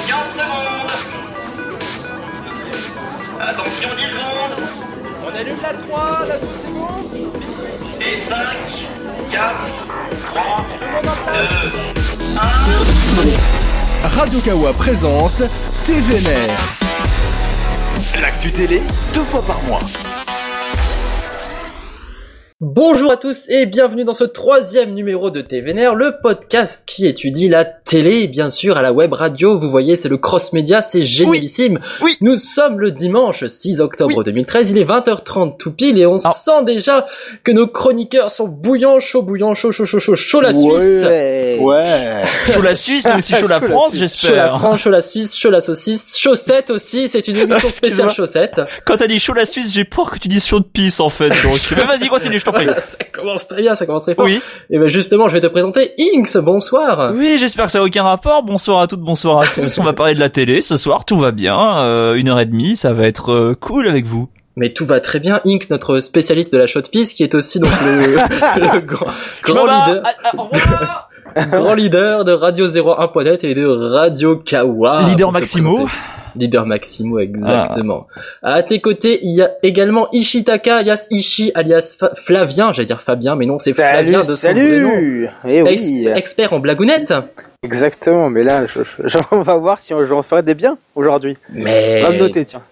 secondes. Attention, 10 secondes. On allume la 3, la 12 secondes. Et 5, 4, 3, Tout le monde en place. 2, 1. Radio Kawa présente TVNR. L'actu télé, deux fois par mois. Bonjour à tous et bienvenue dans ce troisième numéro de TVNR, le podcast qui étudie la télé bien sûr à la web radio. Vous voyez, c'est le cross-média, c'est génialissime. Oui. Nous sommes le dimanche 6 octobre 2013, il est 20h30 tout pile et on Ah. sent déjà que nos chroniqueurs sont bouillants, chaud, bouillants, chaud, chaud, chaud, chaud, chaud la Suisse. Ouais. Chaud la Suisse, mais aussi chaud la France, Suisse, Chaud la j'espère. France, chaud la Suisse, chaud la saucisse, chaussette aussi, c'est une émission spéciale chaussette. Quand t'as dit chaud la Suisse, j'ai peur que tu dises chaud de pisse, en fait. Donc, mais vas-y, continue, t'en prie. Voilà, ça commence très bien, ça commence très fort. Oui. Et ben justement, je vais te présenter Inks, bonsoir. Oui, j'espère que ça n'a aucun rapport. Bonsoir à toutes, bonsoir à tous. On va parler de la télé ce soir, tout va bien. Euh, une heure et demie, ça va être euh, cool avec vous. Mais tout va très bien. Inks, notre spécialiste de la shot piece, qui est aussi donc le, le grand, grand leader, Ah, ah, au revoir. grand leader de Radio 01.net et de Radio Kawa. Leader Maximo. Leader Maximo, exactement. À tes côtés, il y a également Ishitaka, alias Ishi, alias Fa- Flavien. J'allais dire Fabien, mais non, c'est Flavien de son vrai nom. salut Eh Ex- expert en blagounette. exactement, mais là, je, je- on va voir si on, j'en ferai des biens aujourd'hui. Mais On va me noter, tiens.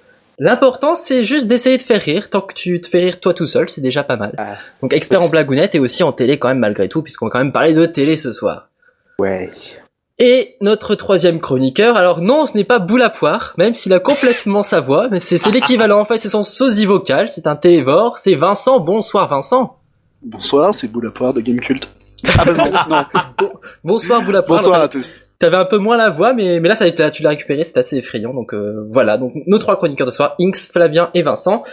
L'important, c'est juste d'essayer de faire rire. Tant que tu te fais rire toi tout seul, c'est déjà pas mal. Ah. Donc expert en blagounette et aussi en télé quand même malgré tout, puisqu'on va quand même parler de télé ce soir. Ouais. Et notre troisième chroniqueur, alors non, ce n'est pas Boule à poire, même s'il a complètement sa voix, mais c'est c'est l'équivalent en fait, c'est son sosie vocal, c'est un télévore, c'est Vincent. Bonsoir Vincent. Bonsoir, c'est Boulapoire de Gamecult. Ah bah non, non. Bonsoir Boule à poire. Bonsoir Alors, à tous. T'avais un peu moins la voix, mais, mais là, ça, là, tu l'as récupéré, c'est assez effrayant. Donc euh, voilà, donc nos trois chroniqueurs de soir, Inks, Flavien et Vincent,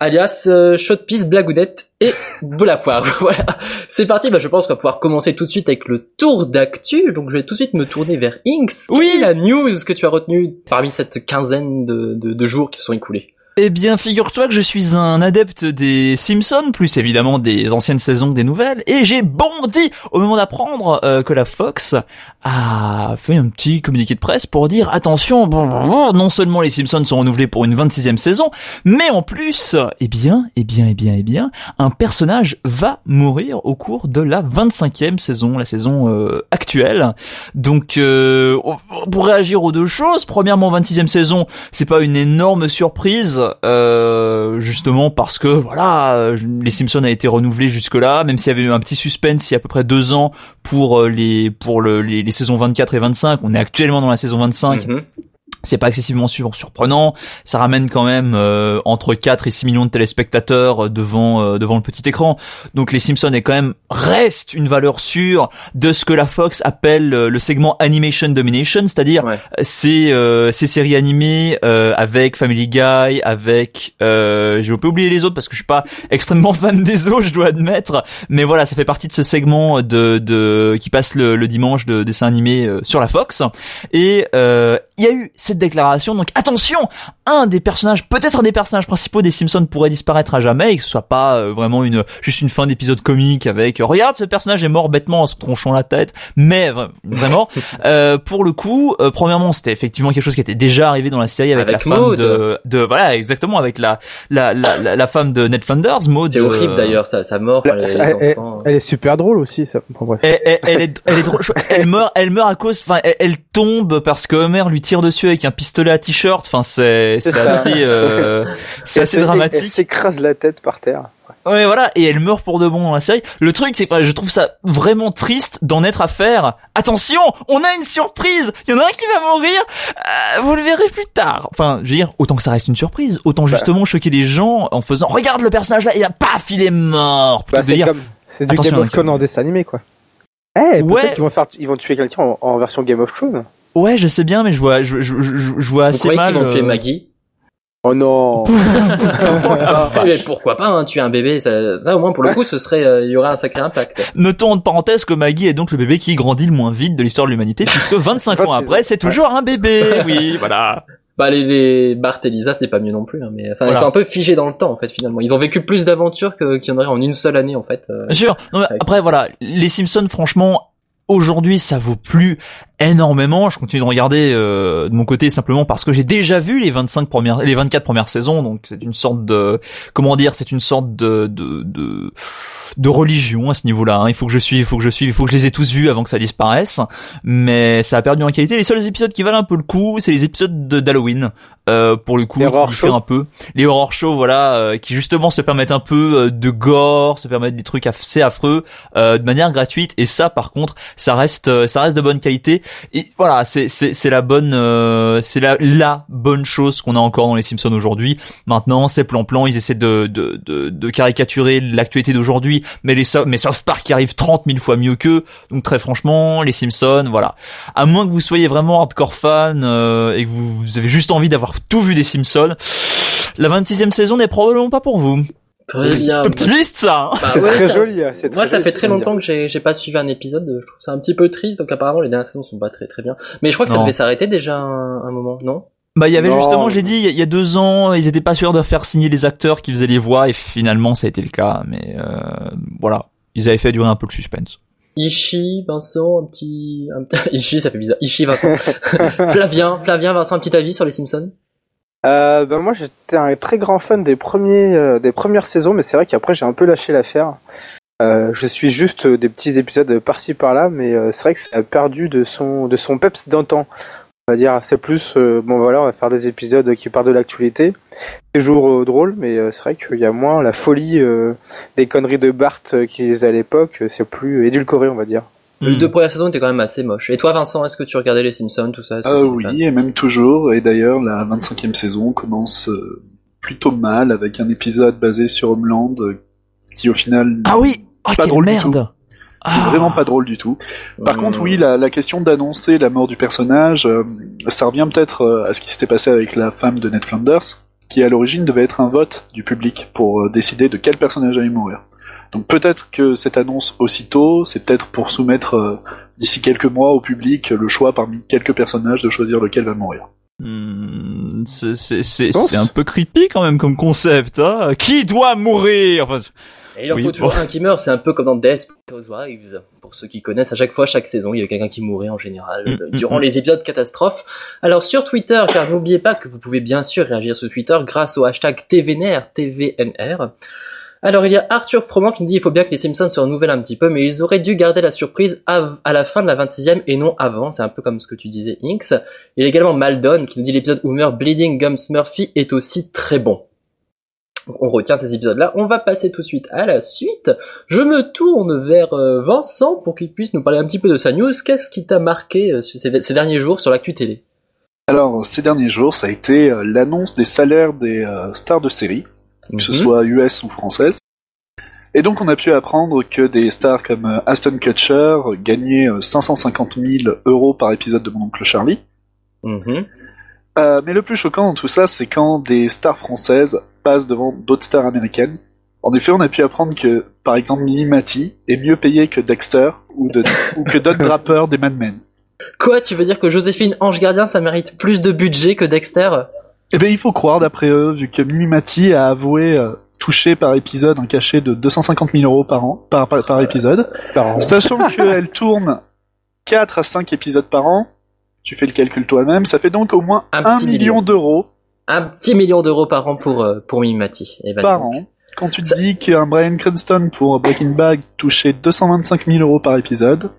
alias euh, Shotpiece, Blagounette et Boule à poire. voilà, c'est parti. Bah, je pense qu'on va pouvoir commencer tout de suite avec le tour d'actu. Donc je vais tout de suite me tourner vers Inks. Oui. la news que tu as retenue parmi cette quinzaine de, de, de jours qui se sont écoulés? Eh bien, figure-toi que je suis un adepte des Simpsons, plus évidemment des anciennes saisons des nouvelles, et j'ai bondi au moment d'apprendre euh, que la Fox a fait un petit communiqué de presse pour dire attention, non seulement les Simpsons sont renouvelés pour une 26e saison, mais en plus, eh bien, eh bien, eh bien, eh bien, un personnage va mourir au cours de la 25e saison, la saison euh, actuelle. Donc, euh, pour réagir aux deux choses, premièrement, 26e saison, c'est pas une énorme surprise, euh, justement parce que voilà, euh, les Simpsons a été renouvelé jusque là, même s'il y avait eu un petit suspense il y a à peu près deux ans pour euh, les pour le, les, saisons 24 et 25. On est actuellement dans la saison 25. Mhm. C'est pas excessivement sur- surprenant. Ça ramène quand même euh, entre 4 et 6 millions de téléspectateurs euh, devant euh, devant le petit écran. Donc les Simpsons est quand même reste une valeur sûre de ce que la Fox appelle euh, le segment animation domination, c'est-à-dire Ouais. ces euh, ces séries animées euh, avec Family Guy, avec euh, j'ai oublié les autres parce que je suis pas extrêmement fan des autres, je dois admettre, mais voilà, ça fait partie de ce segment de de qui passe le, le dimanche de dessins animés sur la Fox et euh, il y a eu cette déclaration donc attention, un des personnages, peut-être un des personnages principaux des Simpsons pourrait disparaître à jamais et que ce soit pas euh, vraiment une juste une fin d'épisode comique avec euh, regarde ce personnage est mort bêtement en se tronchant la tête, mais vra- vraiment euh, pour le coup, euh, premièrement, c'était effectivement quelque chose qui était déjà arrivé dans la série avec, Avec la femme de, de voilà exactement avec la la la, la, la femme de Ned Flanders, Maud. C'est horrible euh, d'ailleurs, ça, ça mort. Elle, les- les elle- elle- enfants. elle est super drôle aussi, ça. Bon, bref. Elle, elle- elle est, elle est drôle. Elle meurt, elle meurt à cause, enfin, elle, elle tombe parce que Homer lui tire dessus avec un pistolet à t-shirt. Enfin, c'est, assez, euh, c'est Elle assez se- Elle dramatique. s'écrase la tête par terre. Ouais, voilà. Et elle meurt pour de bon dans la série. Le truc, c'est que je trouve ça vraiment triste d'en être à faire. Attention, on a une surprise. Il y en a un qui va mourir. Euh, vous le verrez plus tard. Enfin, je veux dire, autant que ça reste une surprise, autant Bah. justement choquer les gens en faisant, regarde le personnage là, et là, paf, il est mort. Bah, c'est comme, c'est du Game of hein, Thrones en dessin animé, quoi. Eh, Ouais. peut-être qu'ils vont faire, ils vont tuer quelqu'un en, en version Game of Thrones. Ouais, je sais bien, mais je vois, je, je, je, je vois Vous assez croyez mal. vont tuer euh, Maggie? Oh non. Mais pourquoi pas hein, tuer un bébé ça, ça, au moins pour le coup ce serait euh, il y aurait un sacré impact. Notons entre parenthèses que Maggie est donc le bébé qui grandit le moins vite de l'histoire de l'humanité, puisque 25 ans après, c'est toujours un bébé. Oui, voilà. Bah les, les Bart et Lisa c'est pas mieux non plus hein, mais enfin Voilà. ils sont un peu figés dans le temps en fait finalement. Ils ont vécu plus d'aventures que qu'il y en aurait en une seule année en fait. euh. Bien sûr. Non, mais Avec après, voilà, les Simpsons, franchement, aujourd'hui, ça vaut plus énormément. Je continue de regarder euh, de mon côté simplement parce que j'ai déjà vu les 25 premières, les 24 premières saisons. Donc c'est une sorte de, comment dire, c'est une sorte de de, de, de religion à ce niveau-là. hein. Il faut que je suive, il faut que je suive, il faut que je les ai tous vus avant que ça disparaisse. Mais ça a perdu en qualité. Les seuls épisodes qui valent un peu le coup, c'est les épisodes de- d'Halloween. Euh, pour le coup, Les qui shows. un peu. Les horror shows, voilà, euh, qui justement se permettent un peu euh, de gore, se permettent des trucs assez affreux, euh, de manière gratuite. Et ça, par contre, ça reste, euh, ça reste de bonne qualité. Et voilà, c'est c'est la bonne, euh, c'est la la bonne chose qu'on a encore dans les Simpsons aujourd'hui. Maintenant, c'est plan-plan, ils essaient de de de, de caricaturer l'actualité d'aujourd'hui, mais les mais South Park arrive 30 000 fois mieux qu'eux. Donc très franchement, les Simpsons, voilà. À moins que vous soyez vraiment hardcore fan euh, et que vous, vous avez juste envie d'avoir tout vu des Simpsons, la 26e saison n'est probablement pas pour vous. Très bien. C'est optimiste ça. hein Bah C'est ouais, très ça- joli. hein, c'est Moi, très ça joli, fait très longtemps que j'ai j'ai pas suivi un épisode. Je trouve ça un petit peu triste. Donc apparemment, les dernières saisons sont pas très très bien. Mais je crois que ça devait s'arrêter déjà un, un moment, non? Bah il y avait Non. justement, j'ai dit, il y a- il y a deux ans, ils étaient pas sûrs de faire signer les acteurs qui faisaient les voix et finalement ça a été le cas. Mais euh, voilà, ils avaient fait durer un peu le suspense. Ishi, Vincent, un petit, un petit... Ishi, ça fait bizarre. Ishi, Vincent. Flavien, Flavien, Vincent, un petit avis sur les Simpsons? Euh, ben moi j'étais un très grand fan des premiers euh, des premières saisons mais c'est vrai qu'après j'ai un peu lâché l'affaire. Euh, je suis juste euh, des petits épisodes par-ci par-là mais c'est vrai que ça a perdu de son de son peps d'antan. On va dire c'est plus bon voilà on va faire des épisodes qui parlent de l'actualité. Toujours drôle mais c'est vrai qu'il y a moins la folie des conneries de Bart qu'ils faisaient à l'époque, c'est plus édulcoré on va dire. Les Hmm. deux premières saisons étaient quand même assez moches. Et toi, Vincent, est-ce que tu regardais les Simpsons, tout ça Euh, t'étais oui, et même toujours. Et d'ailleurs, la 25e saison commence euh, plutôt mal avec un épisode basé sur Homeland euh, qui au final Ah oui, ah Pas quelle drôle du merde. est Ah. vraiment pas drôle du tout. Par contre, oui, la, la question d'annoncer la mort du personnage, euh, ça revient peut-être à ce qui s'était passé avec la femme de Ned Flanders, qui à l'origine devait être un vote du public pour décider de quel personnage allait mourir. Donc peut-être que cette annonce aussitôt, c'est peut-être pour soumettre euh, d'ici quelques mois au public le choix parmi quelques personnages de choisir lequel va mourir. Hmm, c'est c'est c'est pense. c'est un peu creepy quand même comme concept. Hein qui doit mourir? Enfin, Et il en Oui, faut toujours bon. un qui meurt, c'est un peu comme dans Desperate Housewives. Pour ceux qui connaissent, à chaque fois, chaque saison, il y avait quelqu'un qui mourait en général, Mm, euh, mm, durant mm. les épisodes catastrophes. Alors sur Twitter, car n'oubliez pas que vous pouvez bien sûr réagir sur Twitter grâce au hashtag TVNR, TVNR. Alors il y a Arthur Froment qui me dit il faut bien que les Simpsons se renouvellent un petit peu, mais ils auraient dû garder la surprise à, la fin de la 26e et non avant, c'est un peu comme ce que tu disais Inks. Il y a également Maldon qui nous dit l'épisode meurt Bleeding Gums Murphy est aussi très bon. On retient ces épisodes-là. On va passer tout de suite à la suite. Je me tourne vers euh, Vincent pour qu'il puisse nous parler un petit peu de sa news. Qu'est-ce qui t'a marqué euh, ces, derniers jours sur l'actu télé? Alors, ces derniers jours, ça a été euh, l'annonce des salaires des stars de série, que ce Mhm. soit US ou françaises. Et donc, on a pu apprendre que des stars comme euh, Aston Kutcher gagnaient euh, 550 000 euros par épisode de Mon Oncle Charlie. Mhm. Euh, mais le plus choquant dans tout ça, c'est quand des stars françaises passent devant d'autres stars américaines. En effet, on a pu apprendre que, par exemple, Mimi Mati est mieux payée que Dexter ou, de, ou que Don Draper des Mad Men. Quoi, tu veux dire que Joséphine Ange Gardien, ça mérite plus de budget que Dexter? Eh bien, il faut croire, d'après eux, vu que Mimi Mati a avoué euh, toucher par épisode un cachet de 250 000 euros par an, par, par, par épisode, sachant qu'elle tourne 4 à 5 épisodes par an, tu fais le calcul toi-même, ça fait donc au moins Un 1 petit million million. d'euros Un petit million d'euros par an pour, euh, pour Mimati. Et ben, par donc. an. Quand tu te Ça- dis qu'un Brian Cranston pour Breaking Bad touchait 225 000 euros par épisode,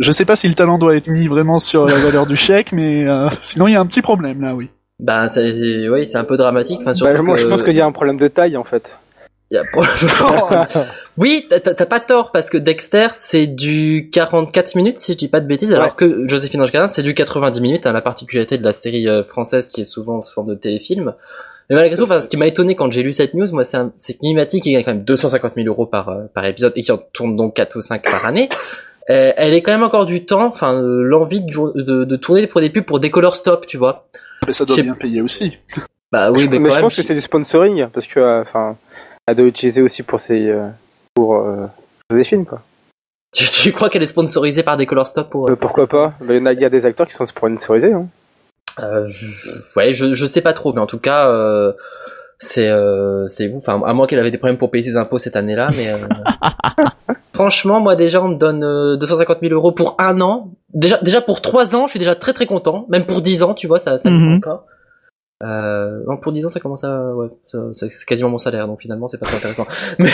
je sais pas si le talent doit être mis vraiment sur la valeur du chèque, mais euh, sinon il y a un petit problème là, oui. Ben, c'est, oui, c'est un peu dramatique. Enfin, surtout Bah, moi que- je pense qu'il y a un problème de taille en fait. il y a- Oui, t'as t'as pas tort parce que Dexter c'est du 44 minutes si je dis pas de bêtises, alors que Joséphine Ange Gardien c'est du 90 minutes, hein, la particularité de la série euh, française qui est souvent sous forme de téléfilm. Mais malgré tout, enfin, ce qui m'a étonné quand j'ai lu cette news, moi, c'est un- c'est que Mimati qui gagne quand même 250 000 euros par, euh, par épisode et qui en tourne donc 4 ou 5 par année. euh, elle est quand même encore du temps, enfin, euh, l'envie de, de, de tourner pour des pubs pour des color stop, tu vois. Mais ça doit bien payer aussi. Bah oui, je, mais, mais quand je même, pense que c'est du sponsoring parce que euh, enfin elle doit utiliser aussi pour ses euh, pour euh, Joséphine quoi. tu, tu crois qu'elle est sponsorisée par des color stop pour, Euh, pourquoi pas Bah, Il y a- il y a des acteurs qui sont sponsorisés. Hein. Euh, je- ouais, je, je sais pas trop, mais en tout cas, euh, c'est euh, c'est vous. Enfin, à moins qu'elle avait des problèmes pour payer ses impôts cette année-là, mais euh, franchement, moi déjà, on me donne euh, 250 000 euros pour un an. déjà, déjà pour 3 ans, je suis déjà très très content. Même pour 10 ans, tu vois, ça, ça me fait encore. Euh, non, pour 10 ans, ça commence à, ouais, c'est quasiment mon salaire, donc finalement, c'est pas très intéressant. Mais,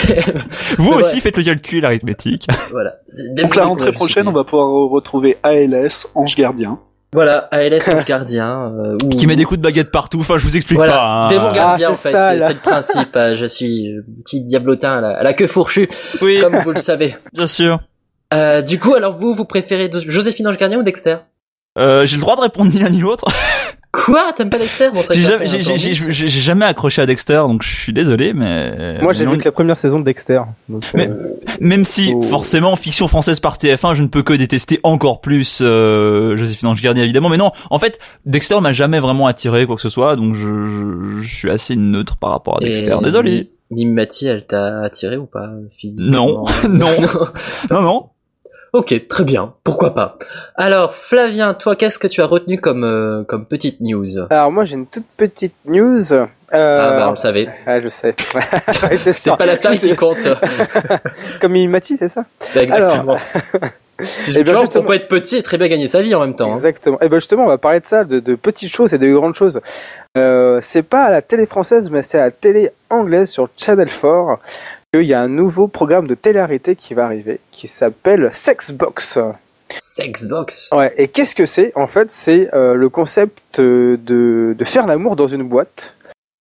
Vous Mais aussi ouais. faites le calcul arithmétique. voilà. Donc la rentrée prochaine, on va pouvoir retrouver ALS, Ange Gardien. Voilà, ALS en gardien, euh, ou- Qui met des coups de baguette partout. Enfin, je vous explique Voilà, pas. hein. démon gardien Ah, en fait, c'est le principe. euh, Je suis petit diablotin à la, à la queue fourchue, Oui, comme vous le savez. bien sûr. Euh, du coup, alors vous, vous préférez de- Joséphine Ange Gardien ou Dexter? Euh, j'ai le droit de répondre ni l'un ni l'autre. Quoi? T'aimes pas Dexter? Bon, J'ai jamais, fait j'ai, j'ai, entendu. j'ai- j'ai- j'ai jamais accroché à Dexter, donc je suis désolé, mais Moi, j'ai vu que la première saison de Dexter. Donc, Mais- euh, même si Oh. forcément fiction française par TF1, je ne peux que détester encore plus euh, Joséphine Ange Gardien évidemment, mais non, en fait Dexter m'a jamais vraiment attiré quoi que ce soit, donc je, je, je suis assez neutre par rapport à Et Dexter. Désolé. Mime Mati, elle t'a attiré ou pas Non, physiquement non. Non non. Ok, très bien. Pourquoi pas Alors, Flavien, toi, qu'est-ce que tu as retenu comme euh, comme petite news Alors moi, j'ai une toute petite news. Euh... Ah bah, on le savait. ah, je sais. C'est pas la taille qui compte. Comme Mimati, c'est ça Exactement. Tu Eh ben, genre, justement- pour pas être petit et très bien gagner sa vie en même temps. hein. Exactement. Et ben justement, on va parler de ça, de, de petites choses et de grandes choses. Euh, c'est pas à la télé française, mais c'est à la télé anglaise sur Channel 4 qu'il y a un nouveau programme de télé-réalité qui va arriver, qui s'appelle Sexbox. Sexbox. Ouais. Et qu'est-ce que c'est? En fait, c'est euh, le concept de, de faire l'amour dans une boîte.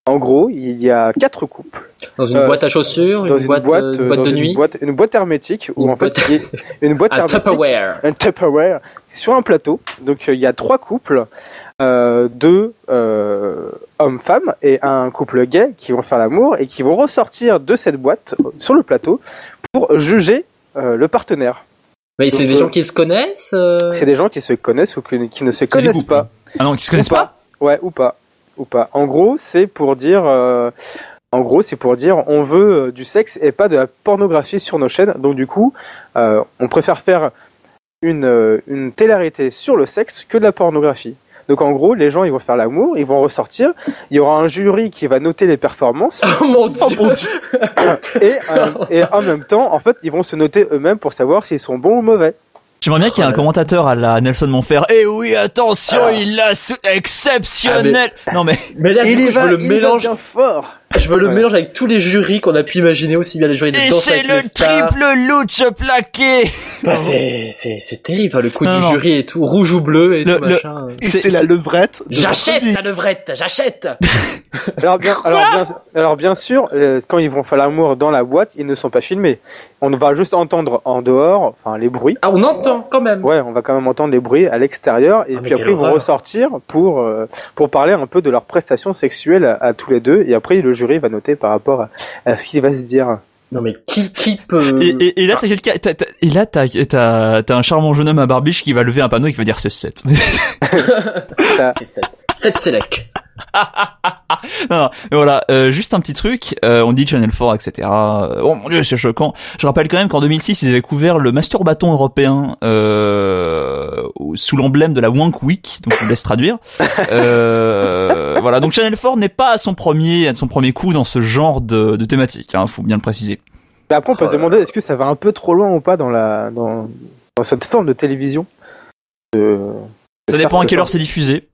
En gros, il y a quatre couples Dans une Euh, boîte à chaussures, dans une, boîte, euh, une boîte dans de une nuit, boîte, une boîte hermétique Une en fait boîte- une boîte un hermétique Tupperware. un Tupperware sur un plateau. Donc euh, il y a trois couples, euh, deux euh, hommes-femmes et un couple gay qui vont faire l'amour et qui vont ressortir de cette boîte sur le plateau pour juger euh, le partenaire. Mais c'est des euh, gens qui se connaissent euh, C'est des gens qui se connaissent ou qui, qui ne se connaissent couples. pas. Ah non, qui se connaissent Ou pas. Ouais, ou pas. Ou pas. En gros, c'est pour dire. euh, en gros, c'est pour dire on veut du sexe et pas de la pornographie sur nos chaînes. Donc du coup, euh, on préfère faire une, une télé-réalité sur le sexe que de la pornographie. Donc en gros, les gens ils vont faire l'amour, ils vont ressortir. Il y aura un jury qui va noter les performances Oh mon dieu. et, euh, et en même temps, en fait, ils vont se noter eux-mêmes pour savoir s'ils sont bons ou mauvais. J'aimerais bien qu'il y ait un commentateur à la Nelson Montfort. Eh oui, attention, il l'a sou- exceptionnel. Non mais Mais là, du coup, je le il mélange. fort. Je veux le Ouais. mélange avec tous les jurys qu'on a pu imaginer, aussi bien les jurys de et danse c'est avec les le stars. triple louche plaqué. Bah, c'est, c'est, c'est terrible, hein, le coup Non, du non. jury et tout, rouge ou bleu et Le- tout le- machin. Et C'est- la levrette. J'achète la levrette, j'achète. Alors bien, alors bien, alors bien sûr, euh, quand ils vont faire l'amour dans la boîte, ils ne sont pas filmés. On va juste entendre en dehors, enfin les bruits. Ah, on entend quand même. Ouais, on va quand même entendre les bruits à l'extérieur et Ah, puis après ils vont ressortir pour euh, pour parler un peu de leur prestation sexuelle à, à tous les deux et après le jury va noter par rapport à, à ce qu'il va se dire. Non mais qui, qui peut... Et, et, et là t'as quelqu'un, t'as- t'as- et là t'as, t'as, t'as un charmant jeune homme à barbiche qui va lever un panneau et qui va dire c'est 7. Ça, C'est sept. Sept sélec. non, non, mais voilà, euh, juste un petit truc, euh, on dit Channel 4, etc. Euh, Oh mon dieu, c'est choquant. Je rappelle quand même qu'en 2006, ils avaient couvert le masturbaton européen euh, sous l'emblème de la Wank Week, donc je vous laisse traduire. Voilà, donc Channel 4 n'est pas à son premier, à son premier coup dans ce genre de, de thématique, hein, faut bien le préciser. Mais après on peut Oh se demander est-ce que ça va un peu trop loin ou pas dans la dans, dans cette forme de télévision. De, Ça dépend à quelle heure c'est diffusé.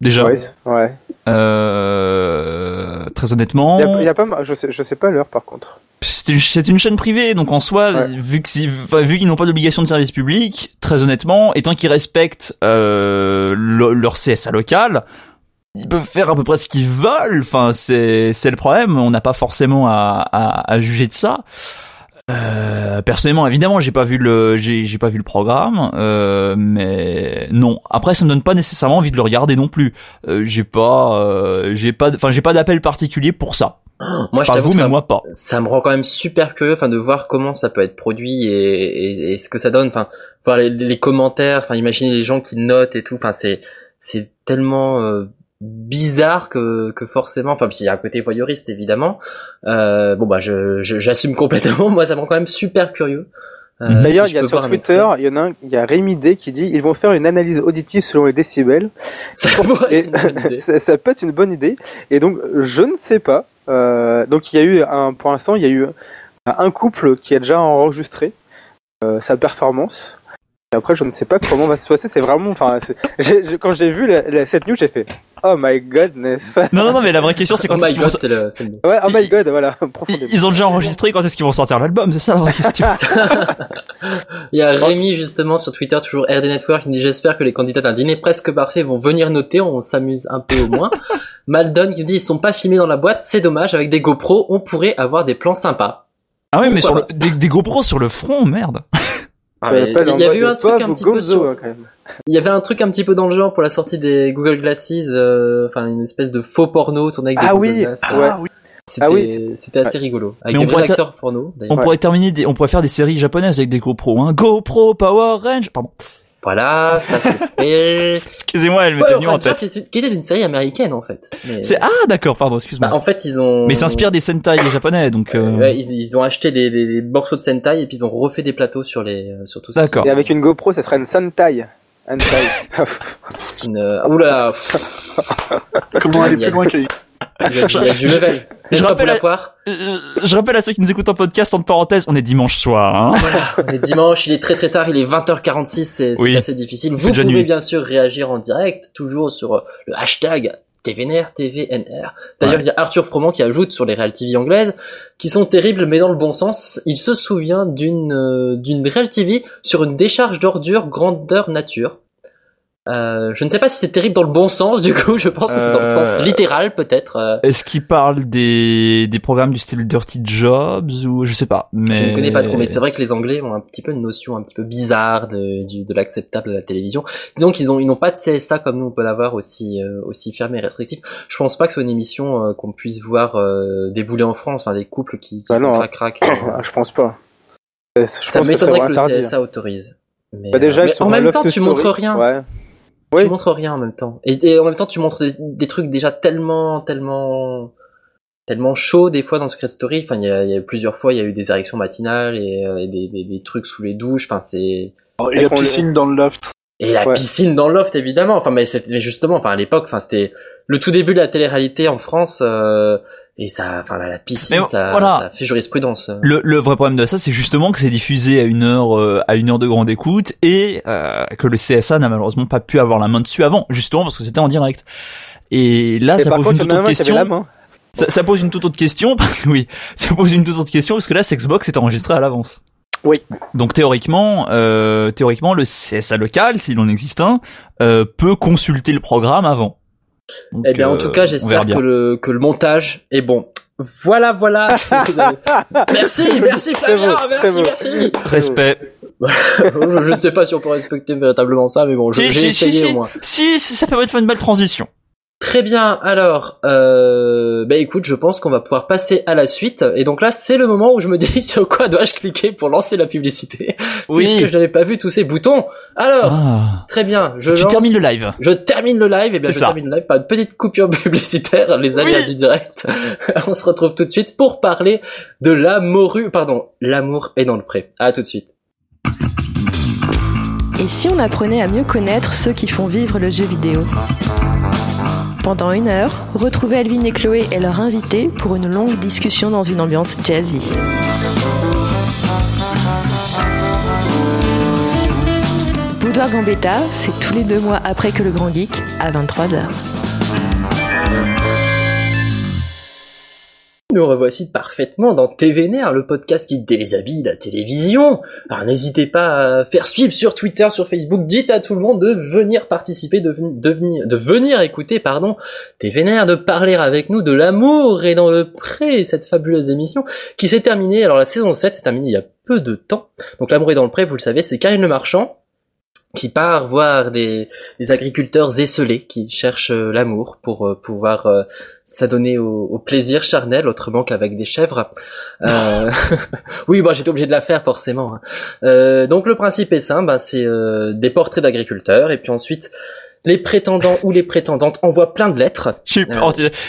Déjà, Ouais, euh, très honnêtement. Il y a, il y a pas, je sais, je sais pas l'heure par contre. c'est une, chaîne privée, donc en soi, Ouais. vu qu'ils n'ont pas d'obligation de service public, très honnêtement, et tant qu'ils respectent euh, le- leur CSA local, ils peuvent faire à peu près ce qu'ils veulent. Enfin, c'est c'est le problème. On n'a pas forcément à, à, à juger de ça. Euh, personnellement, évidemment, j'ai pas vu le j'ai j'ai pas vu le programme, euh, mais non. Après, ça me donne pas nécessairement envie de le regarder non plus. Euh, j'ai pas euh, j'ai pas enfin j'ai pas d'appel particulier pour ça. Moi, je Pas t'avoue vous, mais ça, moi pas. ça me rend quand même super curieux, enfin, de voir comment ça peut être produit et, et, et ce que ça donne, enfin, voir les, les commentaires, enfin, imaginer les gens qui notent et tout, enfin, c'est, c'est tellement euh, bizarre que, que forcément, enfin, puis il y a un côté voyeuriste évidemment. Euh, bon bah, je, je- j'assume complètement. Moi, ça me rend quand même super curieux. Euh, D'ailleurs, si il y a sur Twitter, il y en a un, il y a Rémi D qui dit ils vont faire une analyse auditive selon les décibels. ça Et être une bonne idée. ça, ça peut être une bonne idée. Et donc, je ne sais pas. Euh, donc, il y a eu un, pour l'instant, il y a eu un couple qui a déjà enregistré euh, sa performance. Et après, je ne sais pas comment va se passer. C'est vraiment, enfin, c'est- j'ai- j'ai- quand j'ai vu la- la- cette news, j'ai fait, oh my godness. Non, non, non, mais la vraie question c'est Oh quand est-ce qu'ils vont, god, c'est le, c'est le. Ouais, oh my god, voilà, ils, profondément. ils ont déjà enregistré quand est-ce qu'ils vont sortir l'album, c'est ça la vraie question. Il y a Rémi justement sur Twitter, toujours RD Network, qui me dit j'espère que les candidats d'un dîner presque parfait vont venir noter, on s'amuse un peu au moins. Maldon qui me dit ils sont pas filmés dans la boîte, c'est dommage, avec des GoPro on pourrait avoir des plans sympas. Ah ouais, mais sur le, des, des GoPros sur le front, merde. Ah, il y avait eu un truc un petit peu sur, hein, quand même. il y avait un truc un petit peu dans le genre pour la sortie des Google Glasses, euh, enfin une espèce de faux porno tourné avec des Ah Google oui, Glass. ouais. Ah oui. C'était, Ah oui, c'était assez rigolo. Avec Mais des on vrais porno, d'ailleurs. On Ouais. pourrait terminer des, on pourrait faire des séries japonaises avec des GoPros, hein. GoPro Power Range, pardon. Voilà, ça fait. Excusez-moi, elle m'était Ouais, venue en tête. qui était- qui était une série américaine en fait. Mais- C'est, ah, d'accord, pardon, excuse-moi. Bah, en fait, ils ont. Mais s'inspire des Sentai japonais, donc, euh, Ouais, ils, ils ont acheté des, des- des morceaux de Sentai et puis ils ont refait des plateaux sur les euh, sur tout ça. D'accord. Et avec une GoPro, ça serait une Sentai. Hentai. C'est une... euh, Oula, Comment aller plus loin qu'il il y a, du- il y a du level. Je rappelle- Euh, je rappelle à ceux qui nous écoutent en podcast, entre parenthèses, on est dimanche soir, hein. On est dimanche, il est très très tard, il est 20h46, c'est Oui. assez difficile. Vous pouvez nuit. bien sûr réagir en direct, toujours sur le hashtag TVNR, TVNR. D'ailleurs, Ouais. il y a Arthur Froment qui ajoute sur les Real TV anglaises, qui sont terribles mais dans le bon sens. Il se souvient d'une euh, d'une Real TV sur une décharge d'ordures grandeur nature. Euh, je ne sais pas si c'est terrible dans le bon sens, du coup, je pense que c'est dans le Euh, sens littéral, peut-être. euh, Est-ce qu'il parle des, des programmes du style Dirty Jobs ou je sais pas, mais. Je ne connais pas trop, mais c'est vrai que les Anglais ont un petit peu une notion un petit peu bizarre de, du- de l'acceptable à la télévision. Disons qu'ils ont, ils n'ont pas de CSA comme nous on peut l'avoir aussi, euh, aussi fermé et restrictif. Je pense pas que ce soit une émission euh, qu'on puisse voir euh, débouler en France, enfin des couples qui, qui Bah non, font hein. crac-crac. Ah, je pense pas. Euh, Je Ça que m'étonnerait serait que le. CSA autorise. Mais, Bah déjà, euh, mais en même temps, tu Story, montres rien. Ouais. Oui. Tu montres rien en même temps. Et, et en même temps, tu montres des, des trucs déjà tellement, tellement, tellement chauds des fois dans Secret Story. Enfin, il y a, il y a plusieurs fois, il y a eu des érections matinales et, euh, et des, des, des trucs sous les douches. Enfin, c'est Et Et la piscine dans le loft. et la Ouais. piscine dans le loft évidemment. Enfin, mais, c'est- mais justement, enfin à l'époque, enfin c'était le tout début de la télé-réalité en France. euh, et ça, enfin la, la piscine, ça, voilà. ça fait jurisprudence. Le, le vrai problème de ça, c'est justement que c'est diffusé à une heure, euh, à une heure de grande écoute et euh, que le CSA n'a malheureusement pas pu avoir la main dessus avant, justement parce que c'était en direct. Et là, Et ça pose contre, une toute autre question. Ça, ça pose une toute autre question parce que oui, ça pose une toute autre question parce que là, Sexbox est enregistré à l'avance. Oui. Donc théoriquement, euh, théoriquement, le CSA local, s'il en existe un, euh, peut consulter le programme avant. Donc, Eh bien, en euh, tout cas, on j'espère que le que le montage est bon. Voilà, voilà. merci, merci Flavien, beau, merci, beau. merci. Respect. je, je ne sais pas si on peut respecter véritablement ça, mais bon, j'ai si, si, essayé si. au moins. Si, ça permet de faire une belle transition. Très bien. Alors, euh, bah écoute, je pense qu'on va pouvoir passer à la suite. Et donc là, c'est le moment où je me dis sur quoi dois-je cliquer pour lancer la publicité, puisque je n'avais pas vu tous ces boutons. Alors, Ah. très bien. Je Tu lance- termines le live. Je termine le live. Et bien, C'est je ça. termine le live par une petite coupure publicitaire, les aléas Oui. du direct. On se retrouve tout de suite pour parler de l'amour, pardon, l'amour est dans le pré. À tout de suite. Et si on apprenait à mieux connaître ceux qui font vivre le jeu vidéo? Pendant une heure, retrouvez Alvin et Chloé et leur invité pour une longue discussion dans une ambiance jazzy. Boudoir Gambetta, c'est tous les deux mois après que le Grand Geek, à 23h. Nous revoici parfaitement dans TVNR, le podcast qui déshabille la télévision. Alors n'hésitez pas à faire suivre sur Twitter, sur Facebook, dites à tout le monde de venir participer, de, ven- de venir, de venir écouter, pardon, TVNR, de parler avec nous de l'amour et dans le pré, cette fabuleuse émission qui s'est terminée, alors la saison 7 s'est terminée il y a peu de temps. Donc l'amour est dans le pré, vous le savez, c'est Karine Le Marchand qui part voir des, agriculteurs esselés qui cherchent euh, l'amour pour euh, pouvoir euh, s'adonner au, au plaisir charnel autrement qu'avec des chèvres. Oui, moi j'étais obligé de la faire forcément. hein. Donc le principe est simple, bah, c'est des portraits d'agriculteurs et puis ensuite les prétendants ou les prétendantes envoient plein de lettres. J'ai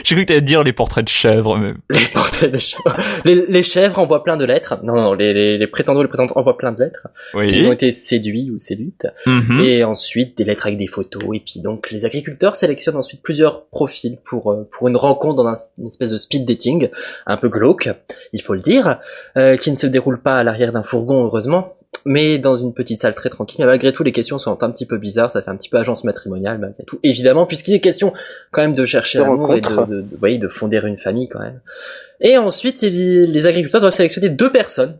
j'ai cru que t'allais dire les portraits de chèvres, mais Les portraits de chèvres. Les, les chèvres envoient plein de lettres. Non, non, les, les, les prétendants ou les prétendantes envoient plein de lettres. S'ils ont oui. été séduits ou séduites. Mhm. Et ensuite des lettres avec des photos. Et puis donc les agriculteurs sélectionnent ensuite plusieurs profils pour euh, pour une rencontre dans un- une espèce de speed dating un peu glauque, il faut le dire, euh, qui ne se déroule pas à l'arrière d'un fourgon heureusement. Mais dans une petite salle très tranquille. Mais malgré tout, les questions sont un petit peu bizarres, ça fait un petit peu agence matrimoniale malgré tout. Évidemment, puisqu'il est question quand même de chercher De l'amour et de, rencontre. de, de, oui, de fonder une famille quand même. Et ensuite, il- les agriculteurs doivent sélectionner deux personnes.